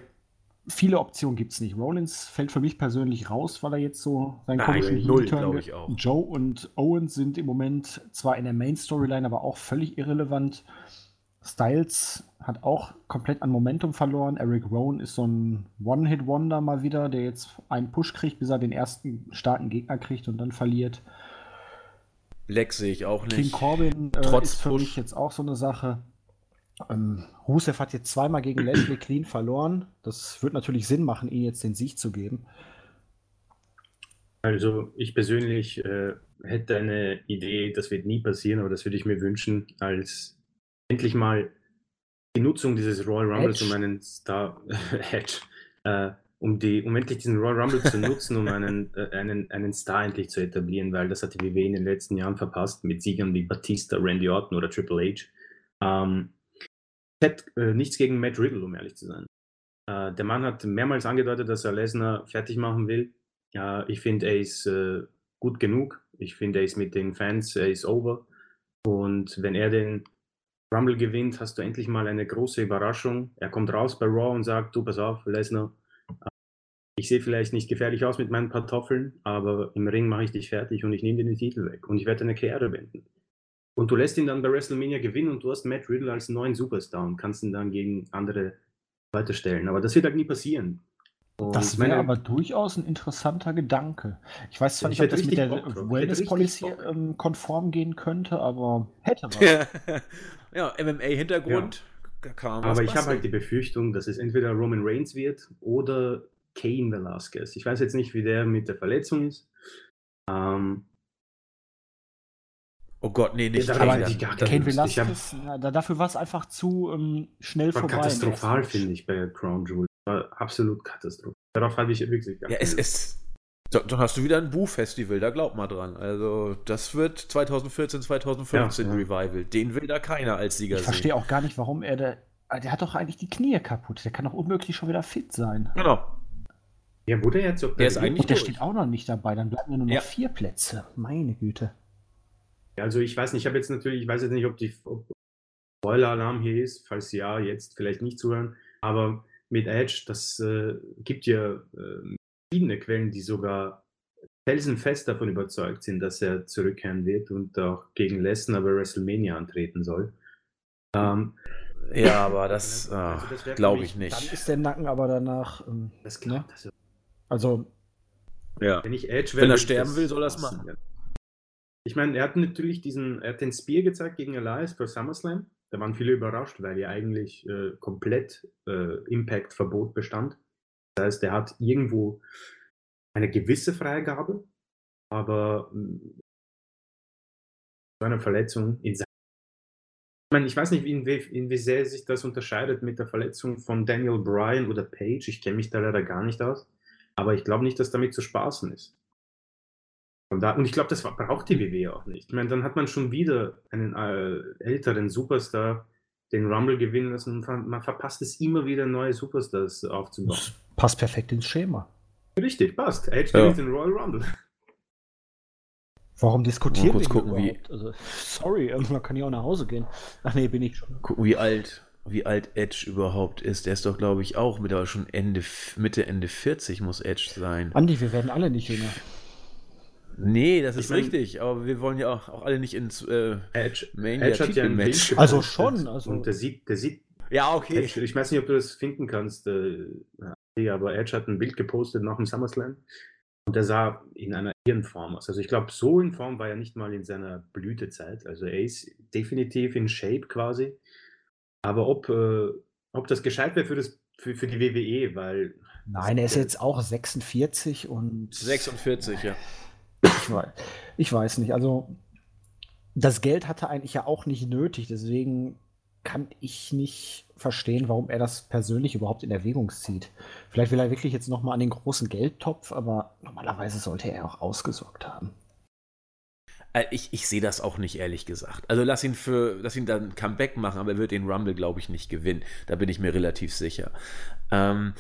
S2: viele Optionen gibt es nicht. Rollins fällt für mich persönlich raus, weil er jetzt so seinen
S1: Nein,
S2: komischen
S1: null,
S2: Heel-Turn
S1: glaub
S2: ge-
S1: ich auch.
S2: Joe und Owens sind im Moment zwar in der Main-Storyline, aber auch völlig irrelevant. Styles hat auch komplett an Momentum verloren. Eric Rowan ist so ein One-Hit-Wonder mal wieder, der jetzt einen Push kriegt, bis er den ersten starken Gegner kriegt und dann verliert.
S1: Lex sehe ich auch
S2: King
S1: nicht.
S2: Corbin äh,
S1: Trotz
S2: ist für
S1: Push.
S2: mich jetzt auch so eine Sache. Ähm, Rusev hat jetzt zweimal gegen Lashley clean verloren. Das wird natürlich Sinn machen, ihm jetzt den Sieg zu geben.
S3: Also ich persönlich äh, hätte eine Idee, das wird nie passieren, aber das würde ich mir wünschen, als endlich mal die Nutzung dieses Royal Rumbles
S2: Edge.
S3: um einen Star Edge, äh, um die, um endlich diesen Royal Rumble zu nutzen, um einen, äh, einen, einen Star endlich zu etablieren, weil das hat die WWE in den letzten Jahren verpasst mit Siegern wie Batista, Randy Orton oder Triple H. Ähm, ich hätte äh, nichts gegen Matt Riddle, um ehrlich zu sein. Äh, der Mann hat mehrmals angedeutet, dass er Lesnar fertig machen will. Ja, ich finde, er ist äh, gut genug. Ich finde, er ist mit den Fans, er ist over. Und wenn er den Rumble gewinnt, hast du endlich mal eine große Überraschung. Er kommt raus bei Raw und sagt, du, pass auf, Lesnar, äh, ich sehe vielleicht nicht gefährlich aus mit meinen Kartoffeln, aber im Ring mache ich dich fertig und ich nehme dir den Titel weg und ich werde deine Karriere wenden. Und du lässt ihn dann bei WrestleMania gewinnen und du hast Matt Riddle als neuen Superstar und kannst ihn dann gegen andere weiterstellen. Aber das wird halt nie passieren. Und
S2: Das wäre aber durchaus ein interessanter Gedanke. Ich weiß zwar
S3: Ich
S2: nicht, ob das mit der
S3: Bock drauf. Ich hätte
S2: Wellness
S3: richtig
S2: Policy
S3: Bock.
S2: ähm, konform gehen könnte, aber hätte was.
S1: ja, MMA-Hintergrund. Man was
S3: Aber ich habe halt die Befürchtung, dass es entweder Roman Reigns wird oder Kane Velasquez. Ich weiß jetzt nicht, wie der mit der Verletzung ist. Ähm,
S1: Oh Gott, nee, nicht
S3: Ja,
S2: aber
S3: keine
S2: Kane.
S3: Ich hab-
S2: Velasquez, ja, da, dafür war es einfach zu ähm, schnell
S3: war
S2: vorbei.
S3: katastrophal, finde ich, bei Crown Jewel. War absolut katastrophal. Darauf habe ich wirklich gar
S1: Ja, es ist. So, Dann hast du wieder ein Boo-Festival, da glaubt mal dran. Also, das wird 2014, 2015
S3: Ja, ja.
S1: Revival. Den will da keiner als Sieger
S2: Ich
S1: sehen.
S2: verstehe auch gar nicht, warum er da. ah, Der hat doch eigentlich die Knie kaputt. Der kann doch unmöglich schon wieder fit sein.
S1: Genau.
S3: Ja, wurde er jetzt
S1: Der ist eigentlich-
S2: Und der
S1: durch.
S2: steht auch noch nicht dabei. Dann bleiben ja nur noch
S1: Ja.
S2: vier Plätze. Meine Güte.
S3: Also ich weiß nicht, ich habe jetzt natürlich, ich weiß jetzt nicht, ob die Spoiler-Alarm hier ist, falls ja, jetzt vielleicht nicht zuhören, aber mit Edge, das äh, gibt ja äh, verschiedene Quellen, die sogar felsenfest davon überzeugt sind, dass er zurückkehren wird und auch gegen Lesnar bei WrestleMania antreten soll. Ähm,
S1: Ja, aber das,
S3: Also das
S1: glaube ich
S2: Dann
S1: nicht.
S2: ist der Nacken aber danach. Ähm,
S3: das
S2: ne?
S3: klappt. Also,
S2: Also,
S1: Ja.
S3: wenn ich Edge
S1: Wenn er
S3: würde ich
S1: sterben will, soll er es machen.
S3: ja. Ich meine, er hat natürlich diesen, er hat den Spear gezeigt gegen Elias bei SummerSlam. Da waren viele überrascht, weil ja eigentlich äh, komplett äh, Impact-Verbot bestand. Das heißt, er hat irgendwo eine gewisse Freigabe, aber mh, so eine Verletzung in seinem ich meine, ich weiß nicht, in wie, in wie sehr sich das unterscheidet mit der Verletzung von Daniel Bryan oder Page. Ich kenne mich da leider gar nicht aus. Aber ich glaube nicht, dass damit zu spaßen ist. Und, da, und ich glaube, das war- braucht die WWE auch nicht. Ich meine, dann hat man schon wieder einen äh, älteren Superstar den Rumble gewinnen lassen und ver- man verpasst es immer wieder, neue Superstars aufzubauen.
S2: das passt perfekt ins Schema.
S3: Richtig, passt. Edge
S1: Ja.
S3: gewinnt den Royal Rumble.
S2: Warum diskutieren wir
S1: gucken, wie-
S2: überhaupt? Also, sorry, irgendwann kann ich auch nach Hause gehen. Ach nee, bin ich schon.
S1: Gucken, wie alt, wie alt Edge überhaupt ist. Der ist doch, glaube ich, auch mit, aber schon Ende, Mitte, Ende 40 muss Edge sein.
S2: Andi, wir werden alle nicht jünger.
S1: Nee, das
S3: Ich
S1: ist
S3: mein-
S1: richtig, aber wir wollen ja auch, auch alle nicht ins äh,
S3: Edge,
S1: Mania
S3: Edge hat ja ein gepostet.
S2: Also schon, also-
S3: Und der sieht, der sieht
S1: Ja, okay.
S3: Edge, ich weiß nicht, ob du das finden kannst, äh, aber Edge hat ein Bild gepostet nach dem SummerSlam und der sah in einer Irrenform aus. Also ich glaube, so in Form war er nicht mal in seiner Blütezeit. Also er ist definitiv in Shape quasi. Aber ob, äh, ob das gescheit wäre für, das, für, für die WWE, weil
S2: Nein, er ist jetzt auch 46 und
S1: 46, ja.
S2: Ich weiß, ich weiß nicht. Also das Geld hatte er eigentlich ja auch nicht nötig, deswegen kann ich nicht verstehen, warum er das persönlich überhaupt in Erwägung zieht. Vielleicht will er wirklich jetzt noch mal an den großen Geldtopf, aber normalerweise sollte er auch ausgesorgt haben.
S1: Äh, Ich, ich sehe das auch nicht, ehrlich gesagt. Also lass ihn für, lass ihn dann Comeback machen, aber er wird den Rumble, glaube ich, nicht gewinnen. Da bin ich mir relativ sicher. Ähm,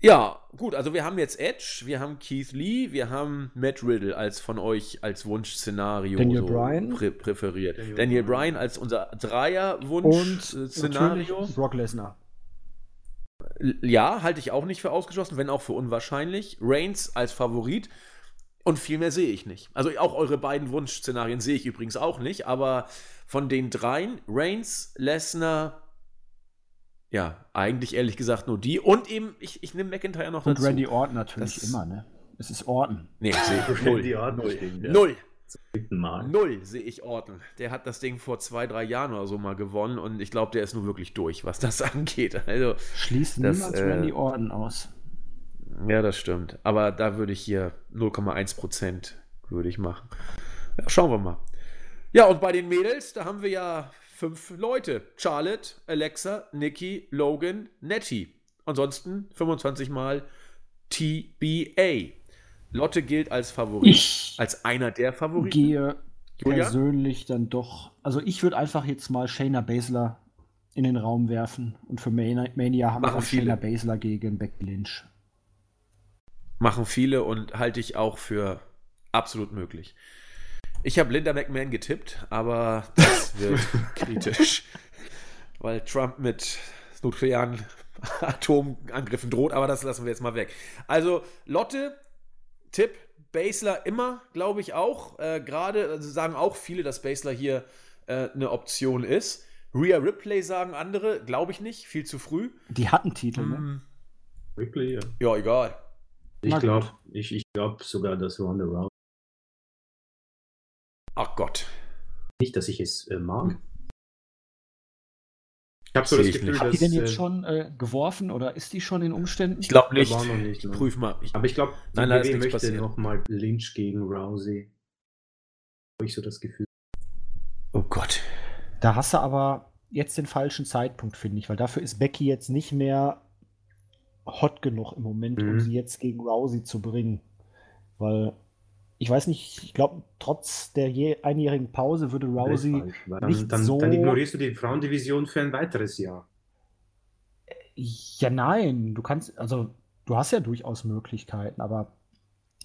S1: ja, gut, also wir haben jetzt Edge, wir haben Keith Lee, wir haben Matt Riddle als von euch als Wunschszenario
S2: Daniel Bryan.
S1: prä präferiert.
S3: Daniel
S1: Daniel,
S3: Bryan.
S1: Als unser
S2: Und
S1: Dreier-Wunsch-Szenario.
S2: natürlich Brock Lesnar.
S1: Ja, halte ich auch nicht für ausgeschlossen, wenn auch für unwahrscheinlich. Reigns als Favorit. Und viel mehr sehe ich nicht. Also auch eure beiden Wunschszenarien sehe ich übrigens auch nicht, aber von den dreien, Reigns, Lesnar, ja, eigentlich ehrlich gesagt nur die. Und eben, ich, ich nehme McIntyre noch
S2: Und dazu. Und Randy Orton natürlich das, immer, ne? Es ist Orton.
S1: Nee, sehe ich null. Randy Orton null. Stehen, ja. null. Null sehe ich Orton. Der hat das Ding vor zwei, drei Jahren oder so mal gewonnen und ich glaube, der ist nur wirklich durch, was das angeht. Also,
S2: Schließt niemals äh, Randy Orton aus.
S1: Ja, das stimmt. Aber da würde ich hier 0,1% würde ich machen. Ja, schauen wir mal. Ja, und bei den Mädels, da haben wir ja fünf Leute. Charlotte, Alexa, Nikki, Logan, Nettie. Ansonsten 25 Mal TBA. Lotte gilt als Favorit, ich als einer der Favoriten.
S2: Gehe Julia? persönlich dann doch. Also ich würde einfach jetzt mal Shayna Baszler in den Raum werfen und für Mania, haben wir Shayna Baszler gegen Becky Lynch.
S1: Machen viele und halte ich auch für absolut möglich. Ich habe Linda McMahon getippt, aber das wird kritisch, weil Trump mit nuklearen Atomangriffen droht, aber das lassen wir jetzt mal weg. Also Lotte, Tipp, Basler immer, glaube ich auch. Äh, Gerade also sagen auch viele, dass Basler hier äh, eine Option ist. Rhea Ripley sagen andere, glaube ich nicht, viel zu früh.
S2: Die hatten Titel, ne?
S3: Mm. Ripley, ja.
S1: Ja, egal.
S3: Ich glaube ich, ich glaub sogar, dass Ronda.
S1: Ach Gott.
S3: Nicht, dass ich es äh, mag.
S2: Ich habe so das Gefühl, dass. Hat die denn jetzt äh, schon äh, geworfen oder ist die schon in Umständen?
S1: Ich glaube nicht.
S3: Nicht
S1: ne? Prüf mal.
S3: Ich, Aber ich glaube,
S1: nein, nein, möchte
S3: passieren. noch mal Lynch gegen Rousey. Habe ich so das Gefühl.
S1: Oh Gott.
S2: Da hast du aber jetzt den falschen Zeitpunkt, finde ich, weil dafür ist Becky jetzt nicht mehr hot genug im Moment, mhm. um sie jetzt gegen Rousey zu bringen. Weil ich weiß nicht, ich glaube, trotz der einjährigen Pause würde Rousey
S3: dann, nicht dann, so... Dann ignorierst du die Frauendivision für ein weiteres Jahr.
S2: Ja, nein, du kannst, also du hast ja durchaus Möglichkeiten, aber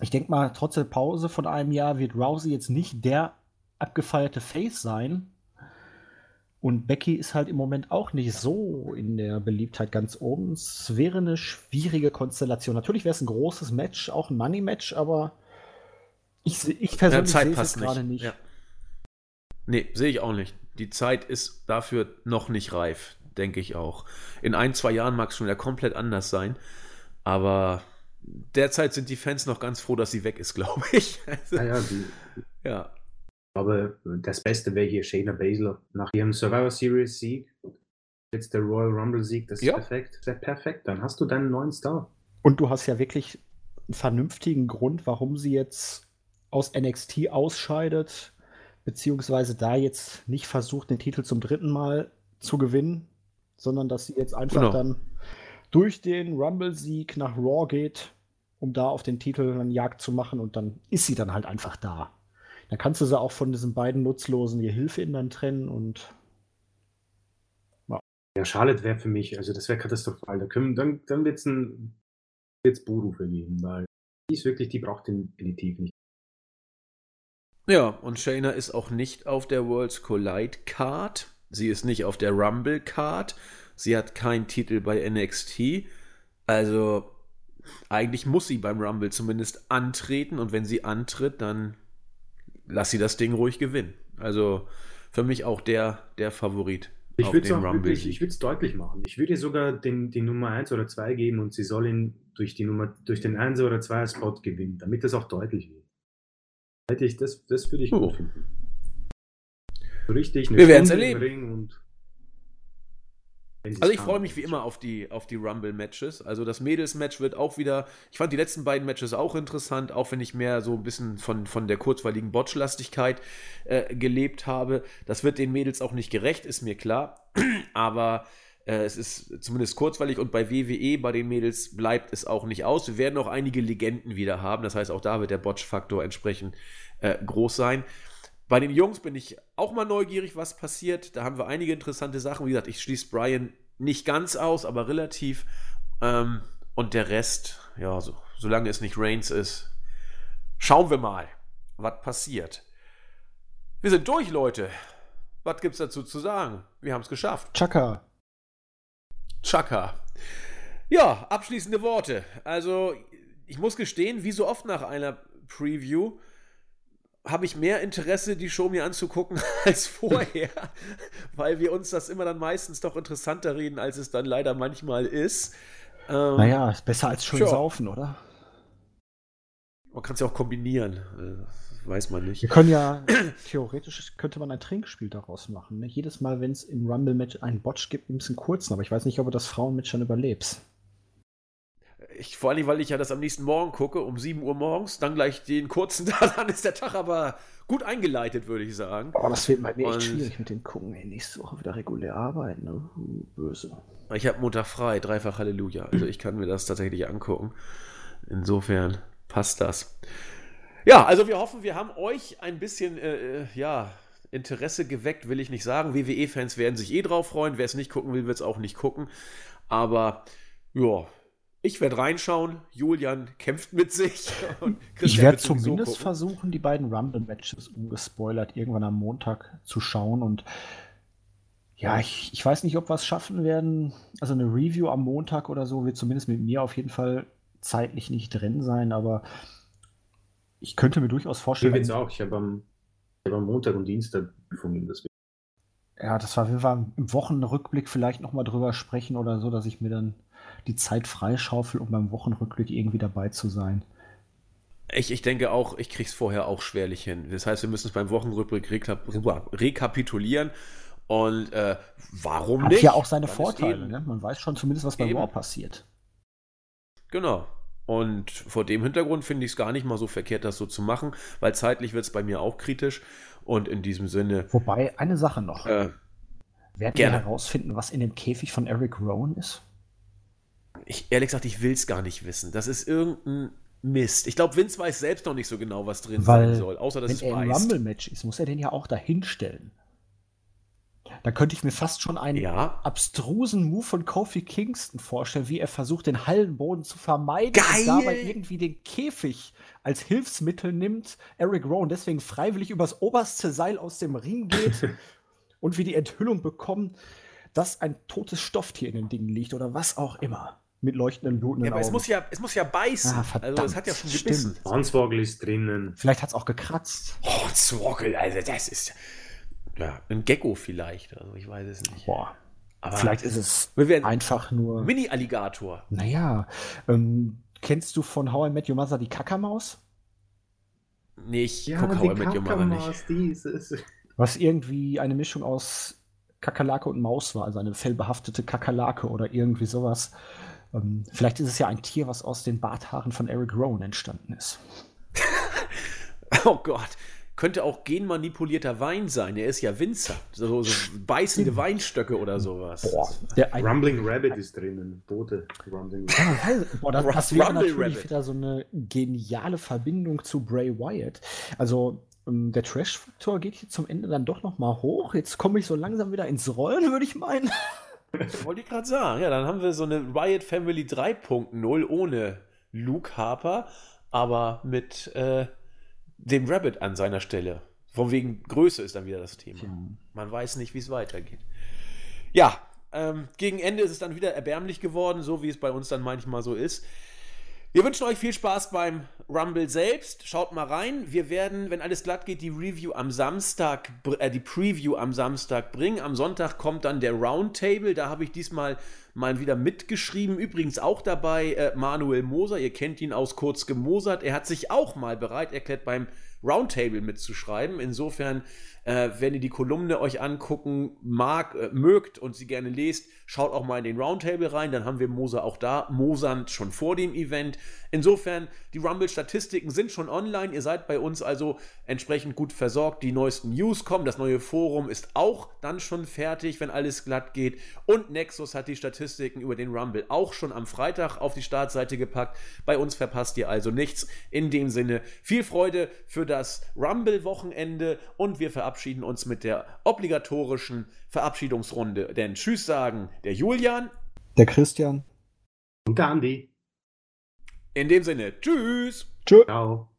S2: ich denke mal, trotz der Pause von einem Jahr wird Rousey jetzt nicht der abgefeierte Face sein, und Becky ist halt im Moment auch nicht so in der Beliebtheit ganz oben. Es wäre eine schwierige Konstellation. Natürlich wäre es ein großes Match, auch ein Money-Match, aber ich, ich persönlich
S1: ja, sehe es gerade nicht. Ja. Nee, sehe ich auch nicht. Die Zeit ist dafür noch nicht reif, denke ich auch. In ein, zwei Jahren mag es schon wieder komplett anders sein, aber derzeit sind die Fans noch ganz froh, dass sie weg ist, glaube ich.
S3: Also, ja, ja, die, ja. Aber das Beste wäre hier Shayna Baszler nach ihrem Survivor Series Sieg. Jetzt der Royal Rumble Sieg, das ist ja. perfekt. Das perfekt. Dann hast du deinen neuen Star.
S2: Und du hast ja wirklich einen vernünftigen Grund, warum sie jetzt aus NXT ausscheidet, beziehungsweise da jetzt nicht versucht, den Titel zum dritten Mal zu gewinnen, sondern dass sie jetzt einfach genau. dann durch den Rumble-Sieg nach Raw geht, um da auf den Titel dann Jagd zu machen und dann ist sie dann halt einfach da. Dann kannst du sie auch von diesen beiden nutzlosen Gehilfeindern trennen und.
S3: Ja, ja Charlotte wäre für mich, also das wäre katastrophal. Da können, dann dann wird es ein jetzt Buhrufe geben, weil die ist wirklich, die braucht den definitiv nicht.
S1: Ja, und Shayna ist auch nicht auf der Worlds Collide Card. Sie ist nicht auf der Rumble Card. Sie hat keinen Titel bei NXT. Also eigentlich muss sie beim Rumble zumindest antreten und wenn sie antritt, dann lass sie das Ding ruhig gewinnen. Also für mich auch der, der Favorit.
S3: Ich würde es deutlich machen. Ich würde ihr sogar den, die Nummer 1 oder 2 geben und sie soll ihn durch, die Nummer, durch den 1 oder 2 Spot gewinnen, damit das auch deutlich wird. Hätte ich, das, das würde ich oh. gut finden. richtig,
S1: eine Wir werden es erleben. Und also ich freue mich wie immer auf die, auf die Rumble-Matches. Also das Mädels-Match wird auch wieder, ich fand die letzten beiden Matches auch interessant, auch wenn ich mehr so ein bisschen von, von der kurzweiligen Botschlastigkeit äh, gelebt habe. Das wird den Mädels auch nicht gerecht, ist mir klar. Aber äh, es ist zumindest kurzweilig und bei WWE, bei den Mädels, bleibt es auch nicht aus. Wir werden auch einige Legenden wieder haben. Das heißt, auch da wird der Botch-Faktor entsprechend äh, groß sein. Bei den Jungs bin ich auch mal neugierig, was passiert. Da haben wir einige interessante Sachen. Wie gesagt, ich schließe Brian nicht ganz aus, aber relativ. Ähm, und der Rest, ja, so, solange es nicht Reigns ist, schauen wir mal, was passiert. Wir sind durch, Leute. Was gibt's dazu zu sagen? Wir haben es geschafft.
S2: Chaka.
S1: Chaka. Ja, abschließende Worte. Also, ich muss gestehen, wie so oft nach einer Preview habe ich mehr Interesse, die Show mir anzugucken als vorher, weil wir uns das immer dann meistens doch interessanter reden, als es dann leider manchmal ist.
S2: Ähm, naja, ist besser als schön sure. saufen, oder?
S1: Man kann es ja auch kombinieren. Weiß man nicht.
S2: Wir können ja, theoretisch könnte man ein Trinkspiel daraus machen. Ne? Jedes Mal, wenn es im Rumble-Match einen Botch gibt, ein bisschen kurzen, aber ich weiß nicht, ob du das Frauenmatch dann überlebst.
S1: Ich, vor allem, weil ich ja das am nächsten Morgen gucke, um 7 Uhr morgens, dann gleich den kurzen da, dann ist der Tag aber gut eingeleitet, würde ich sagen.
S2: Aber das wird bei mir echt schwierig mit dem Gucken. Ey, nächste Woche wieder regulär arbeiten. Ne? Böse.
S1: Ich habe Montag frei, dreifach Halleluja. Also ich kann mir das tatsächlich angucken. Insofern passt das. Ja, also wir hoffen, wir haben euch ein bisschen, äh, äh ja, Interesse geweckt, will ich nicht sagen. WWE-Fans werden sich eh drauf freuen. Wer es nicht gucken will, wird es auch nicht gucken. Aber ja, ich werde reinschauen. Julian kämpft mit sich.
S2: ich werde zumindest versuchen, die beiden Rumble-Matches ungespoilert irgendwann am Montag zu schauen. Und ja, ich, ich weiß nicht, ob wir es schaffen werden. Also eine Review am Montag oder so wird zumindest mit mir auf jeden Fall zeitlich nicht drin sein. Aber ich könnte mir durchaus vorstellen.
S3: Ich jetzt auch. Ich habe am, hab am Montag und Dienstag gefunden. Deswegen.
S2: Ja, das war, wenn wir im Wochenrückblick vielleicht nochmal drüber sprechen oder so, dass ich mir dann die Zeit freischaufel, um beim Wochenrückblick irgendwie dabei zu sein.
S1: Ich, ich denke auch, ich krieg's vorher auch schwerlich hin. Das heißt, wir müssen es beim Wochenrückblick rekap rekapitulieren. Und äh, warum
S2: Hat
S1: nicht?
S2: Hat ja auch seine Dann Vorteile. Ne? Man weiß schon zumindest, was bei Raw passiert.
S1: Genau. Und vor dem Hintergrund finde ich es gar nicht mal so verkehrt, das so zu machen, weil zeitlich wird es bei mir auch kritisch. Und in diesem Sinne.
S2: Wobei, eine Sache noch. Äh, Werden gerne. wir herausfinden, was in dem Käfig von Eric Rowan ist?
S1: ich, ehrlich gesagt, ich will es gar nicht wissen. Das ist irgendein Mist. Ich glaube, Vince weiß selbst noch nicht so genau, was drin
S2: Weil,
S1: sein soll, außer dass
S2: wenn
S1: es
S2: er im Rumble-Match ist, muss er den ja auch dahinstellen. Da könnte ich mir fast schon einen
S1: ja.
S2: abstrusen Move von Kofi Kingston vorstellen, wie er versucht, den Hallenboden zu vermeiden
S1: Geil. und
S2: dabei irgendwie den Käfig als Hilfsmittel nimmt, Eric Rowan deswegen freiwillig übers oberste Seil aus dem Ring geht und wir die Enthüllung bekommen, dass ein totes Stofftier in den Dingen liegt oder was auch immer mit leuchtenden, blutenden
S1: ja, aber
S2: Augen.
S1: Es muss ja, es muss ja beißen.
S2: Ah, verdammt, also
S1: es hat ja schon gebissen.
S3: Hornswoggle ist drinnen.
S2: Vielleicht hat es auch gekratzt.
S1: Hornswoggle, also das ist ja, ein Gecko vielleicht. Also ich weiß es nicht.
S2: Boah. Aber vielleicht ist es einfach nur.
S1: Mini-Alligator.
S2: Naja. Ähm, kennst du von How I Met Your Mother die Kackermaus?
S1: Nee, ich ja, gucke How I Met Your Mother nicht. Dieses.
S2: Was irgendwie eine Mischung aus Kakerlake und Maus war, also eine fellbehaftete Kakerlake oder irgendwie sowas. Ähm, vielleicht ist es ja ein Tier, was aus den Barthaaren von Eric Rowan entstanden ist.
S1: oh Gott. Könnte auch genmanipulierter Wein sein. Er ist ja Winzer. So, so beißende Weinstöcke oder sowas.
S3: Boah, der ein, Rumbling Rabbit ist drinnen. Bote.
S2: Rumbling Rabbit. Boah, das, das wäre natürlich Rabbit. wieder so eine geniale Verbindung zu Bray Wyatt. Also, ähm, der Trash-Faktor geht hier zum Ende dann doch noch mal hoch. Jetzt komme ich so langsam wieder ins Rollen, würde ich meinen.
S1: Wollte ich gerade sagen. Ja, dann haben wir so eine Riot Family 3.0 ohne Luke Harper, aber mit äh, dem Rabbit an seiner Stelle. Von wegen Größe ist dann wieder das Thema. Man weiß nicht, wie es weitergeht. Ja, ähm, gegen Ende ist es dann wieder erbärmlich geworden, so wie es bei uns dann manchmal so ist. Wir wünschen euch viel Spaß beim Rumble selbst. Schaut mal rein. Wir werden, wenn alles glatt geht, die Review am Samstag, äh, die Preview am Samstag bringen. Am Sonntag kommt dann der Roundtable. Da habe ich diesmal mal wieder mitgeschrieben. Übrigens auch dabei äh, Manuel Moser. Ihr kennt ihn aus Kurz gemosert. Er hat sich auch mal bereit erklärt, beim Roundtable mitzuschreiben. Insofern äh, wenn ihr die Kolumne euch angucken mag, äh, mögt und sie gerne lest, schaut auch mal in den Roundtable rein. Dann haben wir Moser auch da, Mosand schon vor dem Event. Insofern, die Rumble-Statistiken sind schon online. Ihr seid bei uns also entsprechend gut versorgt. Die neuesten News kommen. Das neue Forum ist auch dann schon fertig, wenn alles glatt geht. Und Nexus hat die Statistiken über den Rumble auch schon am Freitag auf die Startseite gepackt. Bei uns verpasst ihr also nichts. In dem Sinne, viel Freude für das Rumble-Wochenende und wir verabschieden uns mit der obligatorischen Verabschiedungsrunde. Denn Tschüss sagen der Julian,
S2: der Christian
S3: und der Andi.
S1: In dem Sinne, Tschüss.
S2: Tschüss.
S3: Ciao.